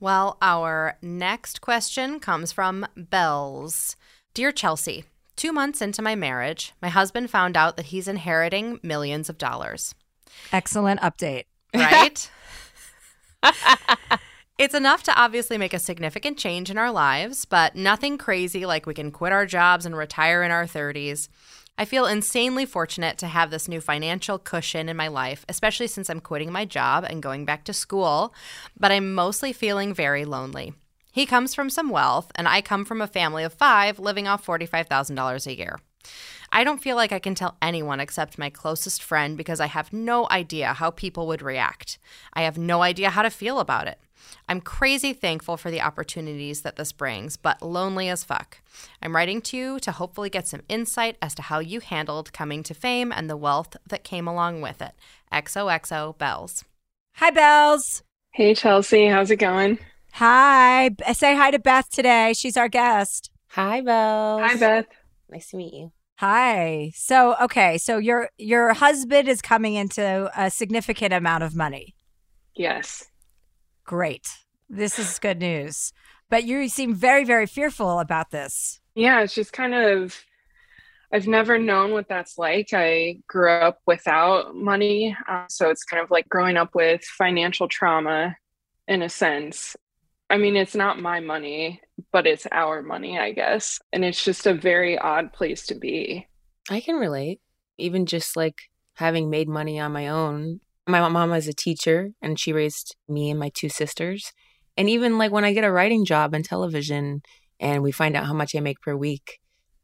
Well, our next question comes from Bells. Dear Chelsea, Two months into my marriage, my husband found out that he's inheriting millions of dollars. Excellent update. Right? it's enough to obviously make a significant change in our lives, but nothing crazy like we can quit our jobs and retire in our 30s. I feel insanely fortunate to have this new financial cushion in my life, especially since I'm quitting my job and going back to school, but I'm mostly feeling very lonely. He comes from some wealth, and I come from a family of five living off $45,000 a year. I don't feel like I can tell anyone except my closest friend because I have no idea how people would react. I have no idea how to feel about it. I'm crazy thankful for the opportunities that this brings, but lonely as fuck. I'm writing to you to hopefully get some insight as to how you handled coming to fame and the wealth that came along with it. XOXO Bells. Hi, Bells. Hey, Chelsea. How's it going? Hi. Say hi to Beth today. She's our guest. Hi, Bells. Hi, Beth. Nice to meet you. Hi. So, okay, so your your husband is coming into a significant amount of money. Yes. Great. This is good news. But you seem very very fearful about this. Yeah, it's just kind of I've never known what that's like. I grew up without money, uh, so it's kind of like growing up with financial trauma in a sense. I mean, it's not my money, but it's our money, I guess. And it's just a very odd place to be. I can relate. Even just like having made money on my own. My mom was a teacher and she raised me and my two sisters. And even like when I get a writing job in television and we find out how much I make per week,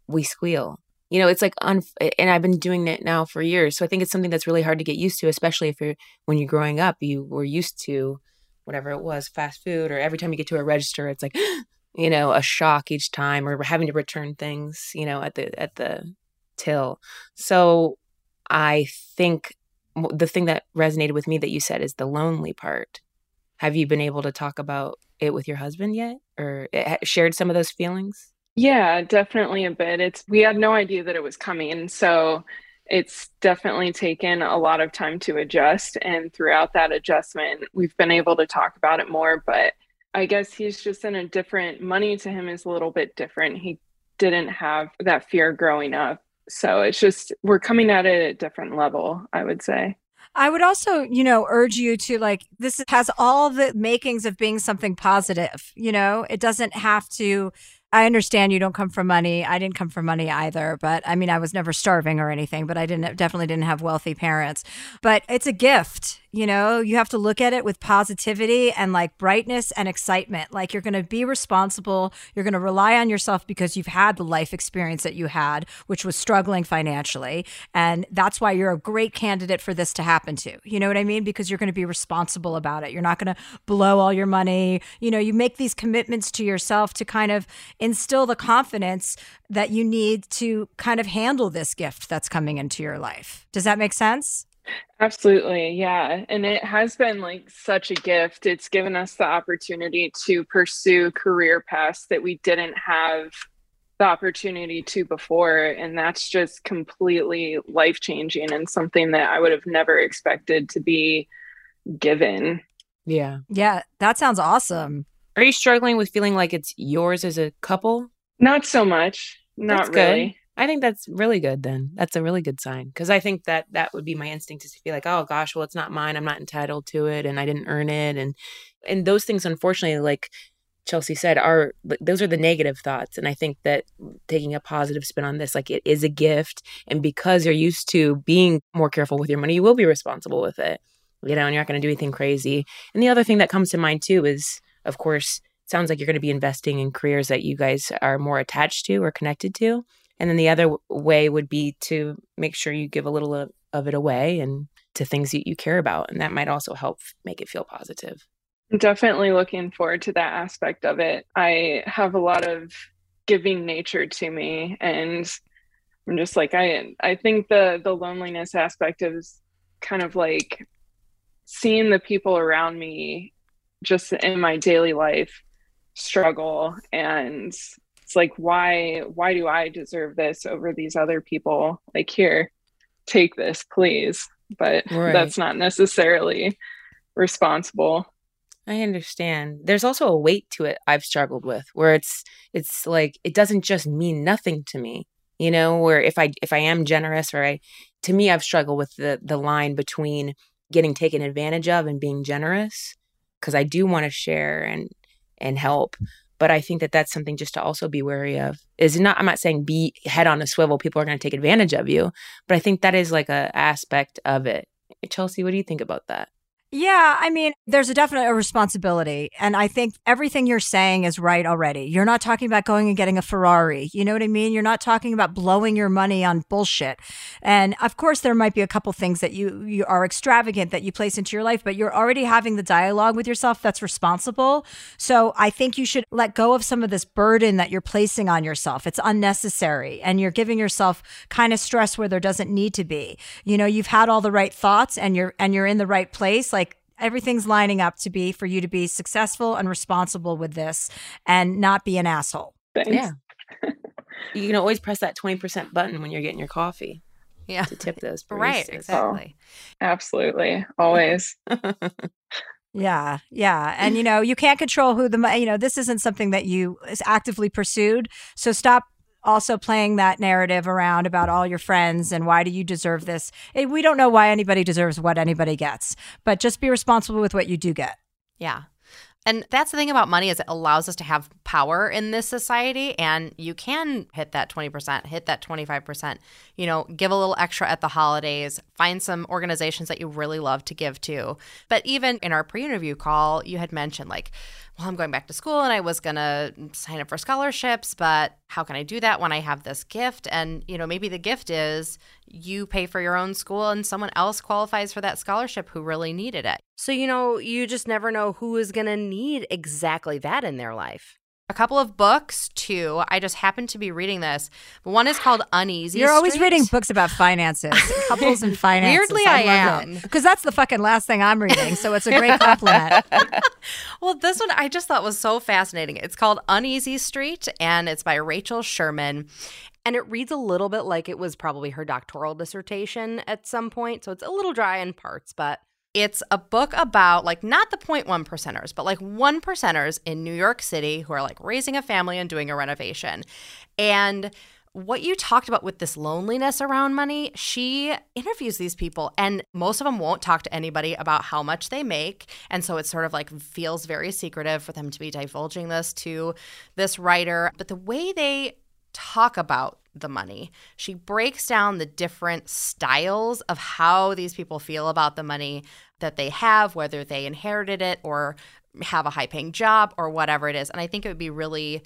we squeal. You know, it's like un- and I've been doing it now for years. So I think it's something that's really hard to get used to, especially if you're when you're growing up, you were used to whatever it was, fast food, or every time you get to a register, it's like, you know, a shock each time, or having to return things, you know, at the at the till. So I think the thing that resonated with me that you said is the lonely part. Have you been able to talk about it with your husband yet, or eh, shared some of those feelings? Yeah, definitely a bit. It's we had no idea that it was coming, so it's definitely taken a lot of time to adjust. And throughout that adjustment, we've been able to talk about it more. But I guess he's just in a different, money to him is a little bit different. He didn't have that fear growing up. So it's just, we're coming at it at a different level, I would say. I would also, you know, urge you to like, this has all the makings of being something positive. You know, it doesn't have to I understand you don't come from money. I didn't come from money either, but I mean, I was never starving or anything, but I didn't definitely didn't have wealthy parents. But it's a gift, you know, you have to look at it with positivity and like brightness and excitement. Like you're going to be responsible. You're going to rely on yourself because you've had the life experience that you had, which was struggling financially. And that's why you're a great candidate for this to happen to. You know what I mean? Because you're going to be responsible about it. You're not going to blow all your money. You know, you make these commitments to yourself to kind of instill the confidence that you need to kind of handle this gift that's coming into your life. Does that make sense? Absolutely. Yeah. And it has been like such a gift. It's given us the opportunity to pursue career paths that we didn't have the opportunity to before. And that's just completely life changing and something that I would have never expected to be given. Yeah. Yeah. That sounds awesome. Are you struggling with feeling like it's yours as a couple? Not so much. Not that's really. Good. I think that's really good then. That's a really good sign because I think that that would be my instinct is to feel like, oh gosh, well it's not mine. I'm not entitled to it and I didn't earn it and and those things unfortunately like Chelsea said are those are the negative thoughts and I think that taking a positive spin on this like it is a gift and because you're used to being more careful with your money, you will be responsible with it. You know, and you're not going to do anything crazy. And the other thing that comes to mind too is of course, sounds like you're going to be investing in careers that you guys are more attached to or connected to. And then the other way would be to make sure you give a little of, of it away and to things that you care about. And that might also help make it feel positive. Definitely looking forward to that aspect of it. I have a lot of giving nature to me and I'm just like I I think the the loneliness aspect is kind of like seeing the people around me just in my daily life struggle and it's like why why do i deserve this over these other people like here take this please but right. that's not necessarily responsible i understand there's also a weight to it i've struggled with where it's it's like it doesn't just mean nothing to me you know where if i if i am generous or i to me i've struggled with the the line between getting taken advantage of and being generous because I do want to share and and help. But I think that that's something just to also be wary of. Is not I'm not saying be head on a swivel. People are going to take advantage of you, but I think that is like a aspect of it. Chelsea, what do you think about that? Yeah, I mean, there's a definite responsibility. And I think everything you're saying is right already. You're not talking about going and getting a Ferrari. You know what I mean? You're not talking about blowing your money on bullshit. And of course, there might be a couple things that you, you are extravagant that you place into your life, but you're already having the dialogue with yourself that's responsible. So I think you should let go of some of this burden that you're placing on yourself. It's unnecessary. And you're giving yourself kind of stress where there doesn't need to be. You know, you've had all the right thoughts and you're, and you're in the right place like everything's lining up to be for you to be successful and responsible with this and not be an asshole. Thanks. Yeah. you can always press that 20% button when you're getting your coffee. Yeah. To tip those baristas. Right, exactly. Oh, absolutely. Always. Yeah, yeah. And you know, you can't control who the you know, this isn't something that you is actively pursued. So stop also playing that narrative around about all your friends and why do you deserve this? Eh, we don't know why anybody deserves what anybody gets, but just be responsible with what you do get. Yeah. And that's the thing about money is it allows us to have power in this society and you can hit that 20%, hit that 25%, you know, give a little extra at the holidays, find some organizations that you really love to give to. But even in our pre-interview call, you had mentioned like well, I'm going back to school and I was going to sign up for scholarships, but how can I do that when I have this gift? And, you know, maybe the gift is you pay for your own school and someone else qualifies for that scholarship who really needed it. So, you know, you just never know who is going to need exactly that in their life a couple of books too. I just happened to be reading this. One is called Uneasy. You're always Street. reading books about finances, couples and finances. Weirdly, I, I am because that's the fucking last thing I'm reading. So it's a great compliment. well, this one I just thought was so fascinating. It's called Uneasy Street, and it's by Rachel Sherman. And it reads a little bit like it was probably her doctoral dissertation at some point. So it's a little dry in parts, but it's a book about like not the 0.1 percenters, but like one percenters in New York City who are like raising a family and doing a renovation. And what you talked about with this loneliness around money, she interviews these people and most of them won't talk to anybody about how much they make. And so it sort of like feels very secretive for them to be divulging this to this writer. But the way they talk about the money. She breaks down the different styles of how these people feel about the money that they have, whether they inherited it or have a high paying job or whatever it is. And I think it would be really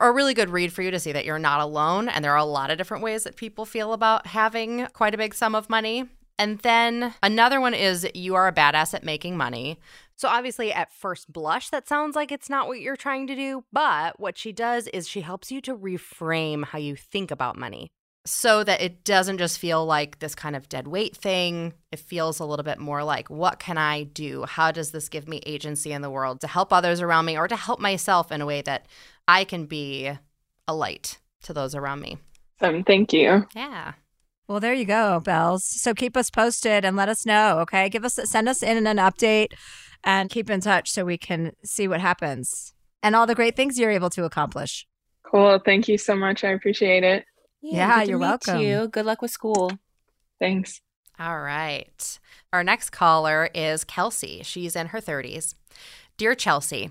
a really good read for you to see that you're not alone and there are a lot of different ways that people feel about having quite a big sum of money. And then another one is You Are a Badass at Making Money. So, obviously, at first blush, that sounds like it's not what you're trying to do. But what she does is she helps you to reframe how you think about money so that it doesn't just feel like this kind of dead weight thing. It feels a little bit more like, what can I do? How does this give me agency in the world to help others around me or to help myself in a way that I can be a light to those around me? Um, thank you. Yeah. Well, there you go, Bells. So keep us posted and let us know, okay? Give us send us in an update and keep in touch so we can see what happens and all the great things you're able to accomplish. Cool. Thank you so much. I appreciate it. Yeah, yeah you're welcome. You. Good luck with school. Thanks. All right. Our next caller is Kelsey. She's in her 30s. Dear Chelsea,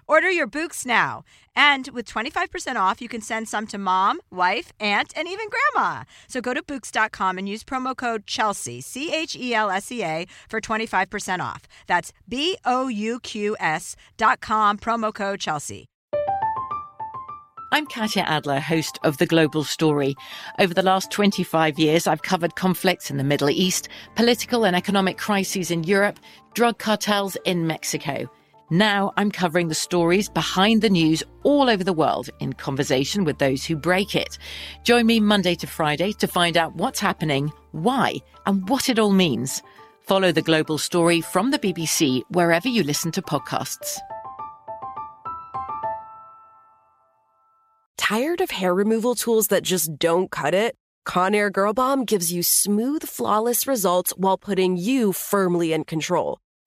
Order your Bouqs now. And with 25% off, you can send some to mom, wife, aunt, and even grandma. So go to Bouqs.com and use promo code Chelsea, C H E L S E A, for 25% off. That's B O U Q S.com, promo code Chelsea. I'm Katya Adler, host of The Global Story. Over the last 25 years, I've covered conflicts in the Middle East, political and economic crises in Europe, drug cartels in Mexico. Now I'm covering the stories behind the news all over the world in conversation with those who break it. Join me Monday to Friday to find out what's happening, why, and what it all means. Follow the global story from the BBC wherever you listen to podcasts. Tired of hair removal tools that just don't cut it? Conair Girl Bomb gives you smooth, flawless results while putting you firmly in control.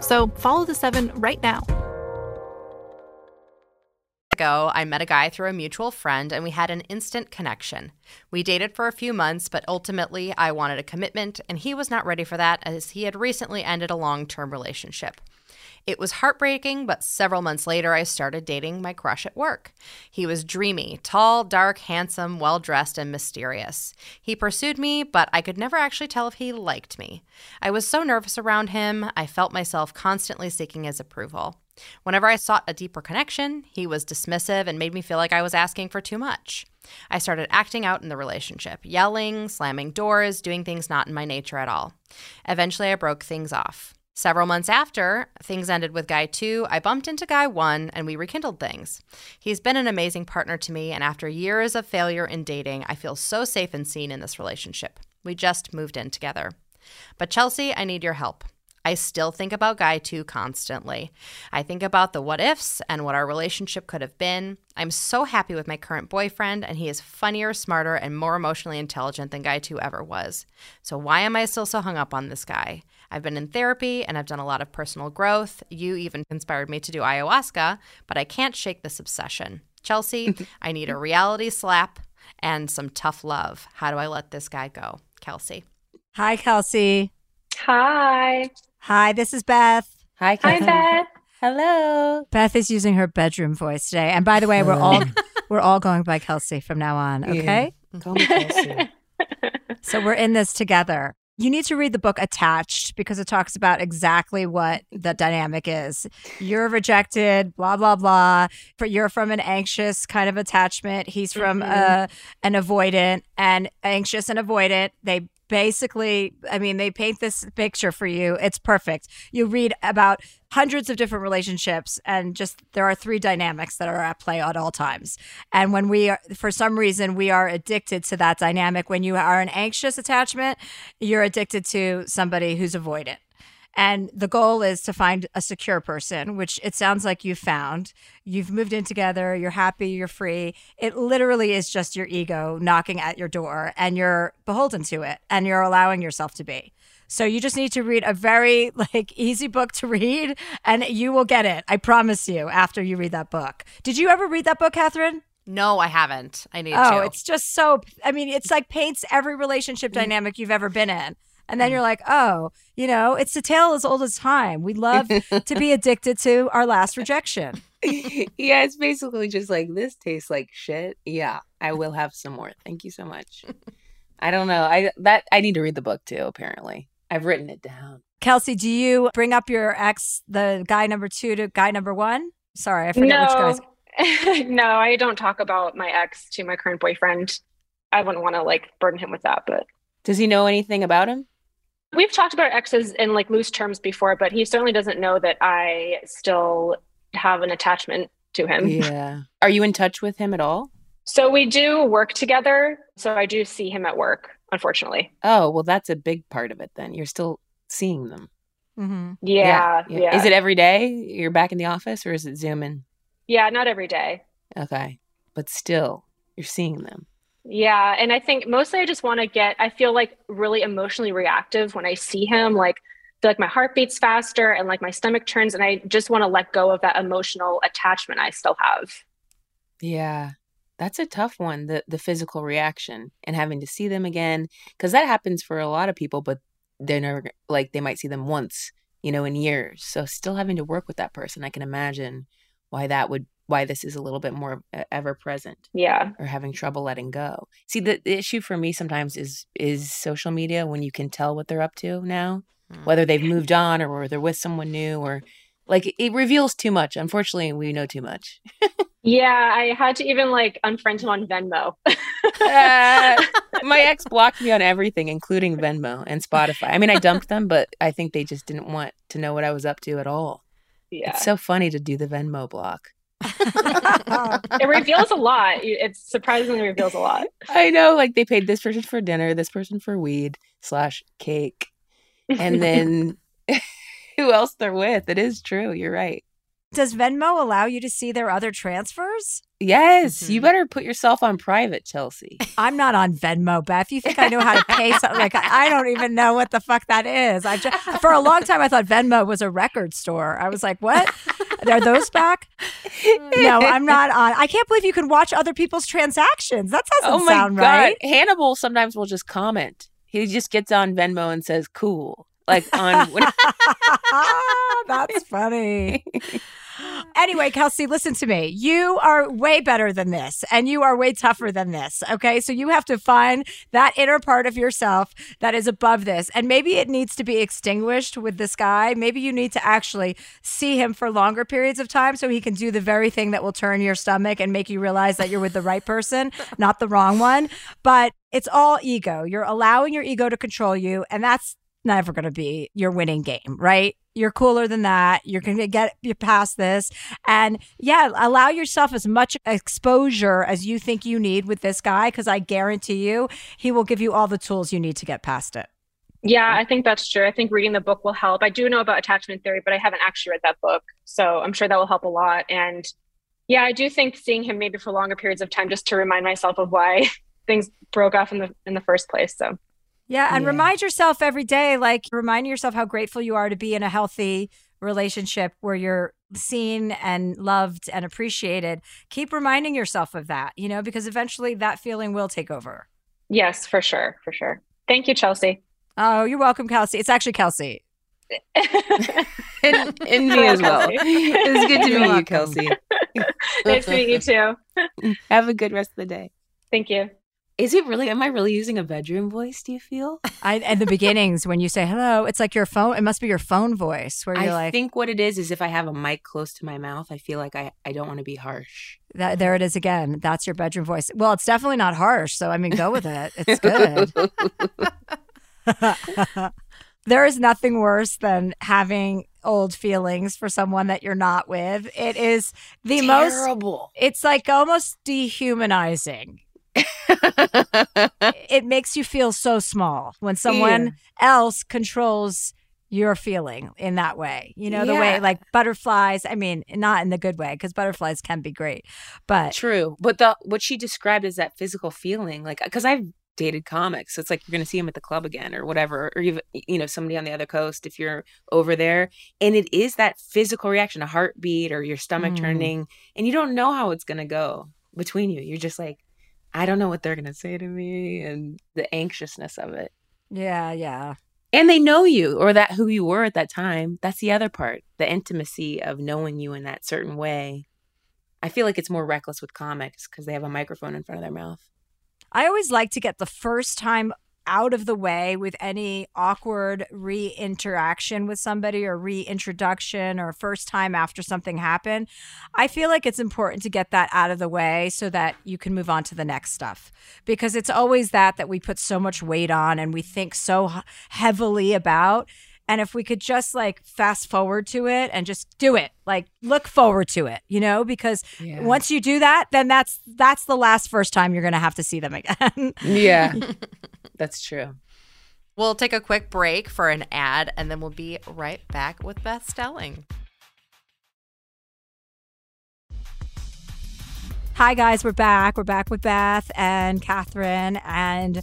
So follow the seven right now. Ago, I met a guy through a mutual friend and we had an instant connection. We dated for a few months, but ultimately I wanted a commitment and he was not ready for that as he had recently ended a long term relationship. It was heartbreaking, but several months later, I started dating my crush at work. He was dreamy, tall, dark, handsome, well dressed, and mysterious. He pursued me, but I could never actually tell if he liked me. I was so nervous around him, I felt myself constantly seeking his approval. Whenever I sought a deeper connection, he was dismissive and made me feel like I was asking for too much. I started acting out in the relationship, yelling, slamming doors, doing things not in my nature at all. Eventually, I broke things off. Several months after things ended with Guy 2, I bumped into Guy 1 and we rekindled things. He's been an amazing partner to me, and after years of failure in dating, I feel so safe and seen in this relationship. We just moved in together. But Chelsea, I need your help. I still think about Guy 2 constantly. I think about the what ifs and what our relationship could have been. I'm so happy with my current boyfriend, and he is funnier, smarter, and more emotionally intelligent than Guy 2 ever was. So, why am I still so hung up on this guy? I've been in therapy and I've done a lot of personal growth. You even inspired me to do ayahuasca, but I can't shake this obsession. Chelsea, I need a reality slap and some tough love. How do I let this guy go? Kelsey. Hi, Kelsey. Hi. Hi, this is Beth. Hi, Kelsey. Hi, Beth. Hello. Beth is using her bedroom voice today. And by the way, we're all we're all going by Kelsey from now on, okay? Yeah. Call me Kelsey. so we're in this together. You need to read the book Attached because it talks about exactly what the dynamic is. You're rejected, blah blah blah. You're from an anxious kind of attachment. He's from Mhm. uh, an avoidant, and anxious and avoidant. They basically, I mean, they paint this picture for you. It's perfect. You read about hundreds of different relationships, and just there are three dynamics that are at play at all times. And when we are, for some reason, we are addicted to that dynamic. When you are an anxious attachment, you're addicted to somebody who's avoidant. And the goal is to find a secure person, which it sounds like you've found. You've moved in together, you're happy, you're free. It literally is just your ego knocking at your door and you're beholden to it and you're allowing yourself to be. So you just need to read a very like easy book to read and you will get it. I promise you after you read that book. Did you ever read that book, Catherine? No, I haven't. I need to. oh, to. it's just so I mean, it's like paints every relationship mm-hmm. dynamic you've ever been in. And then you're like, oh, you know, it's a tale as old as time. We love to be addicted to our last rejection. yeah, it's basically just like this tastes like shit. Yeah, I will have some more. Thank you so much. I don't know. I that I need to read the book too, apparently. I've written it down. Kelsey, do you bring up your ex, the guy number two to guy number one? Sorry, I forget no. which guys. no, I don't talk about my ex to my current boyfriend. I wouldn't want to like burden him with that, but does he know anything about him? We've talked about exes in like loose terms before, but he certainly doesn't know that I still have an attachment to him. Yeah. Are you in touch with him at all? So we do work together. So I do see him at work, unfortunately. Oh, well, that's a big part of it then. You're still seeing them. Mm-hmm. Yeah, yeah, yeah. Is it every day you're back in the office or is it Zooming? Yeah, not every day. Okay. But still, you're seeing them. Yeah. And I think mostly I just want to get, I feel like really emotionally reactive when I see him. Like, feel like my heart beats faster and like my stomach turns. And I just want to let go of that emotional attachment I still have. Yeah. That's a tough one, the the physical reaction and having to see them again. Cause that happens for a lot of people, but they're never like they might see them once, you know, in years. So still having to work with that person, I can imagine why that would why this is a little bit more ever present. Yeah. Or having trouble letting go. See, the, the issue for me sometimes is is social media when you can tell what they're up to now, mm. whether they've moved on or they're with someone new or like it reveals too much. Unfortunately, we know too much. yeah, I had to even like unfriend him on Venmo. uh, my ex blocked me on everything, including Venmo and Spotify. I mean, I dumped them, but I think they just didn't want to know what I was up to at all. Yeah. It's so funny to do the Venmo block. it reveals a lot. It surprisingly reveals a lot. I know, like they paid this person for dinner, this person for weed slash cake, and then who else they're with. It is true. You're right. Does Venmo allow you to see their other transfers? Yes, mm-hmm. you better put yourself on private, Chelsea. I'm not on Venmo, Beth. You think I know how to pay something? Like I don't even know what the fuck that is. I just for a long time I thought Venmo was a record store. I was like, what? Are those back? Mm. No, I'm not on. I can't believe you can watch other people's transactions. That doesn't oh my sound God. right. Hannibal sometimes will just comment. He just gets on Venmo and says, "Cool." Like on. That's funny. Anyway, Kelsey, listen to me. You are way better than this, and you are way tougher than this. Okay. So you have to find that inner part of yourself that is above this. And maybe it needs to be extinguished with this guy. Maybe you need to actually see him for longer periods of time so he can do the very thing that will turn your stomach and make you realize that you're with the right person, not the wrong one. But it's all ego. You're allowing your ego to control you. And that's never going to be your winning game, right? You're cooler than that. You're going to get you past this. And yeah, allow yourself as much exposure as you think you need with this guy because I guarantee you he will give you all the tools you need to get past it. Yeah, I think that's true. I think reading the book will help. I do know about attachment theory, but I haven't actually read that book. So I'm sure that will help a lot. And yeah, I do think seeing him maybe for longer periods of time just to remind myself of why things broke off in the in the first place. So yeah, and yeah. remind yourself every day, like remind yourself how grateful you are to be in a healthy relationship where you're seen and loved and appreciated. Keep reminding yourself of that, you know, because eventually that feeling will take over. Yes, for sure, for sure. Thank you, Chelsea. Oh, you're welcome, Kelsey. It's actually Kelsey. and, and me as well. It's good to meet you, Kelsey. nice to meet you too. Have a good rest of the day. Thank you. Is it really? Am I really using a bedroom voice? Do you feel? I at the beginnings when you say hello, it's like your phone. It must be your phone voice where you're I like. I think what it is is if I have a mic close to my mouth, I feel like I I don't want to be harsh. That there it is again. That's your bedroom voice. Well, it's definitely not harsh. So I mean, go with it. It's good. there is nothing worse than having old feelings for someone that you're not with. It is the Terrible. most. It's like almost dehumanizing it makes you feel so small when someone yeah. else controls you're feeling in that way. You know, the Yeah. way like butterflies, I mean, not in the good way because butterflies can be great. But True, but the what she described is that physical feeling, like because I've dated comics, so it's like you're going to see them at the club again or whatever, or even you know somebody on the other coast if you're over there, and it is that physical reaction, a heartbeat or your stomach Mm. turning, and you don't know how it's going to go between you. You're just like, I don't know what they're going to say to me, and the anxiousness of it. yeah, yeah. And they know you or that who you were at that time. That's the other part, the intimacy of knowing you in that certain way. I feel like it's more reckless with comics because they have a microphone in front of their mouth. I always like to get the first time out of the way with any awkward re-interaction with somebody or reintroduction or first time after something happened. I feel like it's important to get that out of the way so that you can move on to the next stuff. Because it's always that that we put so much weight on and we think so heavily about and if we could just like fast forward to it and just do it, like look forward to it, you know, because Yeah. once you do that, then that's that's the last first time you're going to have to see them again. Yeah, that's true. We'll take a quick break for an ad and then we'll be right back with Beth Stelling. Hi guys, we're back. We're back with Beth and Catherine and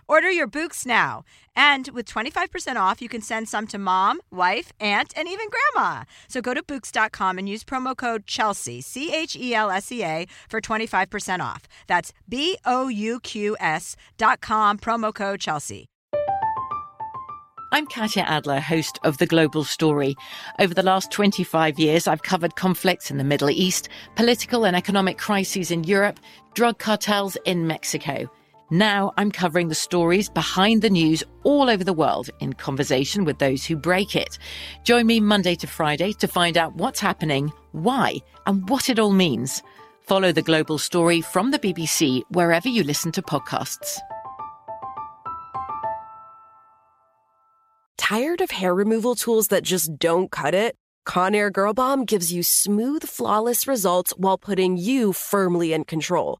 Order your Bouqs now. And with 25% off, you can send some to mom, wife, aunt, and even grandma. So go to Bouqs.com and use promo code Chelsea, C H E L S E A, for 25% off. That's B O U Q S dot com, promo code Chelsea. I'm Katya Adler, host of The Global Story. Over the last 25 years, I've covered conflicts in the Middle East, political and economic crises in Europe, drug cartels in Mexico. Now I'm covering the stories behind the news all over the world in conversation with those who break it. Join me Monday to Friday to find out what's happening, why, and what it all means. Follow The Global Story from the BBC wherever you listen to podcasts. Tired of hair removal tools that just don't cut it? Conair Girl Bomb gives you smooth, flawless results while putting you firmly in control.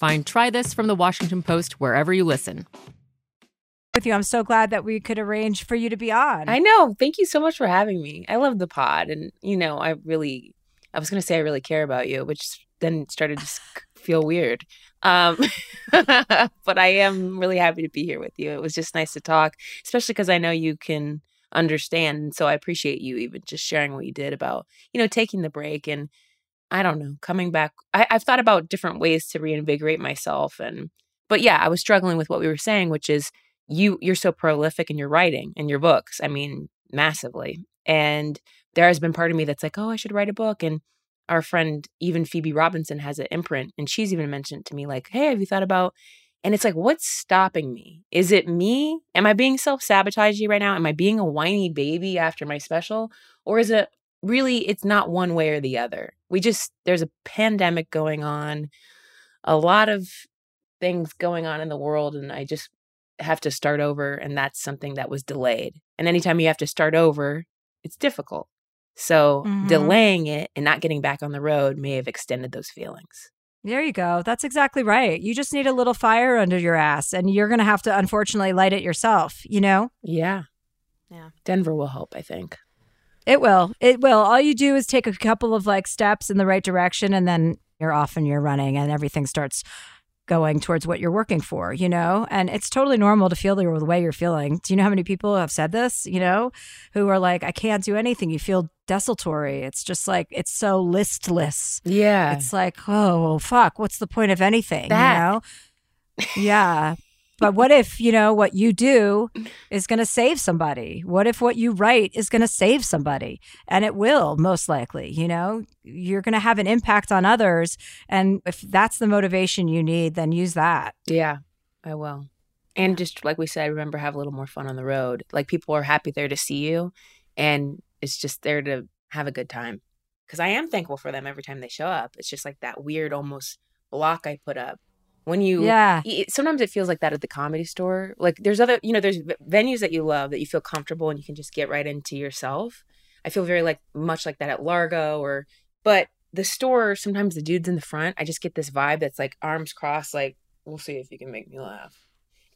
Find Try This from the Washington Post wherever you listen with you. I'm so glad that we could arrange for you to be on. I know. Thank you so much for having me. I love the pod. And, you know, I really, I was going to say I really care about you, which then started to feel weird. Um, but I am really happy to be here with you. It was just nice to talk, especially because I know you can understand. And so I appreciate you even just sharing what you did about, you know, taking the break and I don't know, coming back. I, I've thought about different ways to reinvigorate myself. And, but yeah, I was struggling with what we were saying, which is, you you're so prolific in your writing and your books. I mean, massively. And there has been part of me that's like, oh, I should write a book. And our friend, even Phoebe Robinson, has an imprint, and she's even mentioned to me, like, hey, have you thought about? And it's like, what's stopping me? Is it me? Am I being self sabotaging right now? Am I being a whiny baby after my special? Or is it really, it's not one way or the other? We just, there's a pandemic going on, a lot of things going on in the world. And I just have to start over and that's something that was delayed. And anytime you have to start over, it's difficult. So mm-hmm. delaying it and not getting back on the road may have extended those feelings. There you go. That's exactly right. You just need a little fire under your ass and you're going to have to unfortunately light it yourself, you know? Yeah. Yeah. Denver will help, I think. It will. It will. All you do is take a couple of like steps in the right direction and then you're off and you're running and everything starts going towards what you're working for, you know? And it's totally normal to feel the way you're feeling. Do you know how many people have said this, you know, who are like, I can't do anything. You feel desultory. It's just like, it's so listless. Yeah. It's like, oh, fuck, what's the point of anything, that. you know? Yeah. But what if, you know, what you do is going to save somebody? What if what you write is going to save somebody? And it will, most likely, you know? You're going to have an impact on others. And if that's the motivation you need, then use that. Yeah, I will. And just like we said, remember, have a little more fun on the road. Like people are happy there to see you, and it's just there to have a good time. Because I am thankful for them every time they show up. It's just like that weird, almost block I put up when you yeah. sometimes it feels like that at the comedy store like there's other you know there's venues that you love that you feel comfortable and you can just get right into yourself. I feel very like much like that at largo or but the store sometimes the dudes in the front i just get this vibe that's like arms crossed like we'll see if you can make me laugh.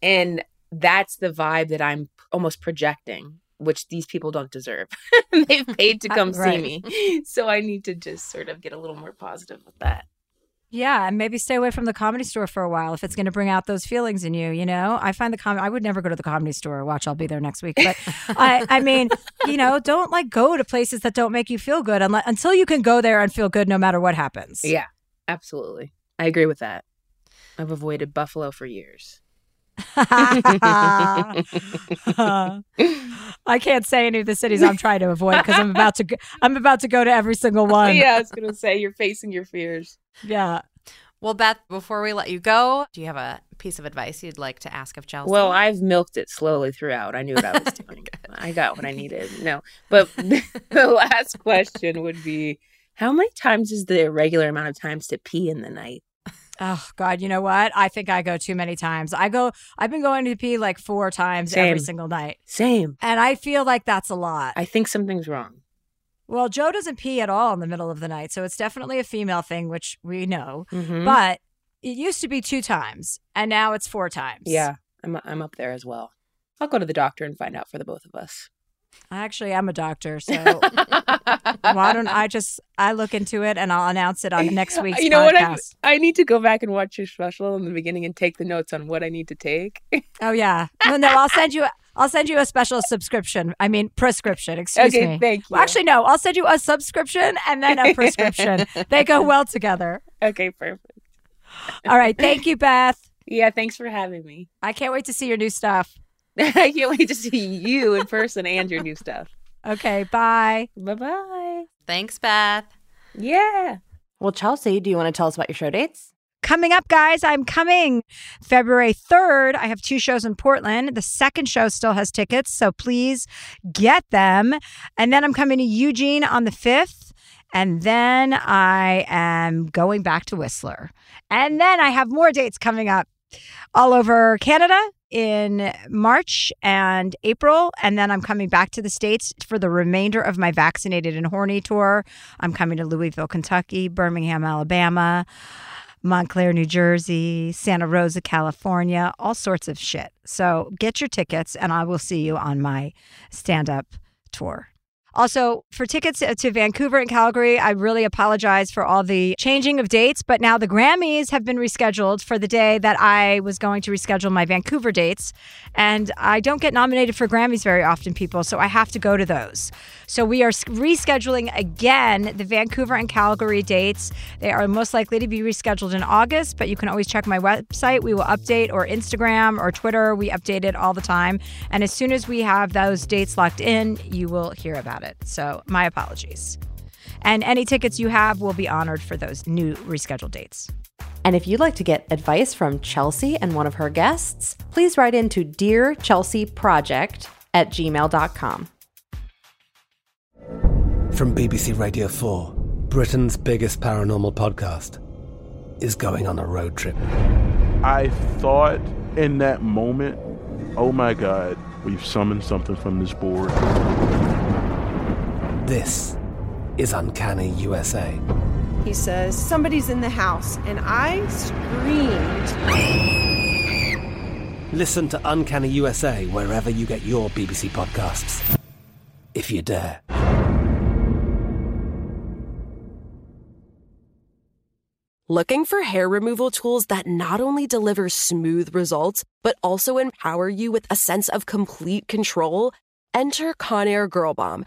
And that's the vibe that i'm almost projecting which these people don't deserve. They've paid to come right. see me. So i need to just sort of get a little more positive with that yeah, and maybe stay away from the comedy store for a while if it's going to bring out those feelings in you. You know, I find the com. I would never go to the comedy store. Watch, I'll be there next week. But I, I mean, you know, don't like go to places that don't make you feel good unless, until you can go there and feel good no matter what happens. Yeah, absolutely. I agree with that. I've avoided Buffalo for years. I can't say any of the cities I'm trying to avoid because I'm about to. Go, I'm about to go to every single one. Yeah, I was gonna say you're facing your fears. Yeah. Well, Beth, before we let you go, do you have a piece of advice you'd like to ask of Chelsea? Well, I've milked it slowly throughout. I knew what I was doing. I got what I needed. No, but the last question would be how many times is the regular amount of times to pee in the night? Oh God, you know what? I think I go too many times. I go I've been going to pee like four times Same. every single night. Same. And I feel like that's a lot. I think something's wrong. Well, Jo doesn't pee at all in the middle of the night, so it's definitely a female thing, which we know. Mm-hmm. But it used to be two times, and now it's four times. Yeah, I'm I'm up there as well. I'll go to the doctor and find out for the both of us. I actually am a doctor, so why don't I just I look into it and I'll announce it on next week's you know podcast. what? I, I need to go back and watch your special in the beginning and take the notes on what I need to take. oh yeah, no, no, I'll send you. I'll send you a special subscription. I mean, prescription. Excuse okay, me. Thank you. Well, actually, no. I'll send you a subscription and then a prescription. they go well together. Okay, perfect. All right. Thank you, Beth. Yeah, thanks for having me. I can't wait to see your new stuff. I can't wait to see you in person and your new stuff. Okay, bye. Bye bye. Thanks, Beth. Yeah. Well, Chelsea, do you want to tell us about your show dates? Coming up, guys, I'm coming February 3rd. I have two shows in Portland. The second show still has tickets, so please get them. And then I'm coming to Eugene on the 5th. And then I am going back to Whistler. And then I have more dates coming up all over Canada in March and April. And then I'm coming back to the States for the remainder of my Vaccinated and Horny tour. I'm coming to Louisville, Kentucky, Birmingham, Alabama. Montclair, New Jersey, Santa Rosa, California, all sorts of shit. So get your tickets and I will see you on my stand up tour. Also, for tickets to Vancouver and Calgary, I really apologize for all the changing of dates, but now the Grammys have been rescheduled for the day that I was going to reschedule my Vancouver dates. And I don't get nominated for Grammys very often, people, so I have to go to those. So we are rescheduling again the Vancouver and Calgary dates. They are most likely to be rescheduled in August, but you can always check my website. We will update, or Instagram or Twitter. We update it all the time. And as soon as we have those dates locked in, you will hear about it. So, my apologies. And any tickets you have will be honored for those new rescheduled dates. And if you'd like to get advice from Chelsea and one of her guests, please write into Dear Chelsea Project at gmail.com. From BBC Radio 4, Britain's biggest paranormal podcast is going on a road trip. I thought in that moment, oh my God, we've summoned something from this board. This is Uncanny USA. He says, Somebody's in the house, and I screamed. Listen to Uncanny USA wherever you get your BBC podcasts, if you dare. Looking for hair removal tools that not only deliver smooth results, but also empower you with a sense of complete control? Enter Conair Girl Bomb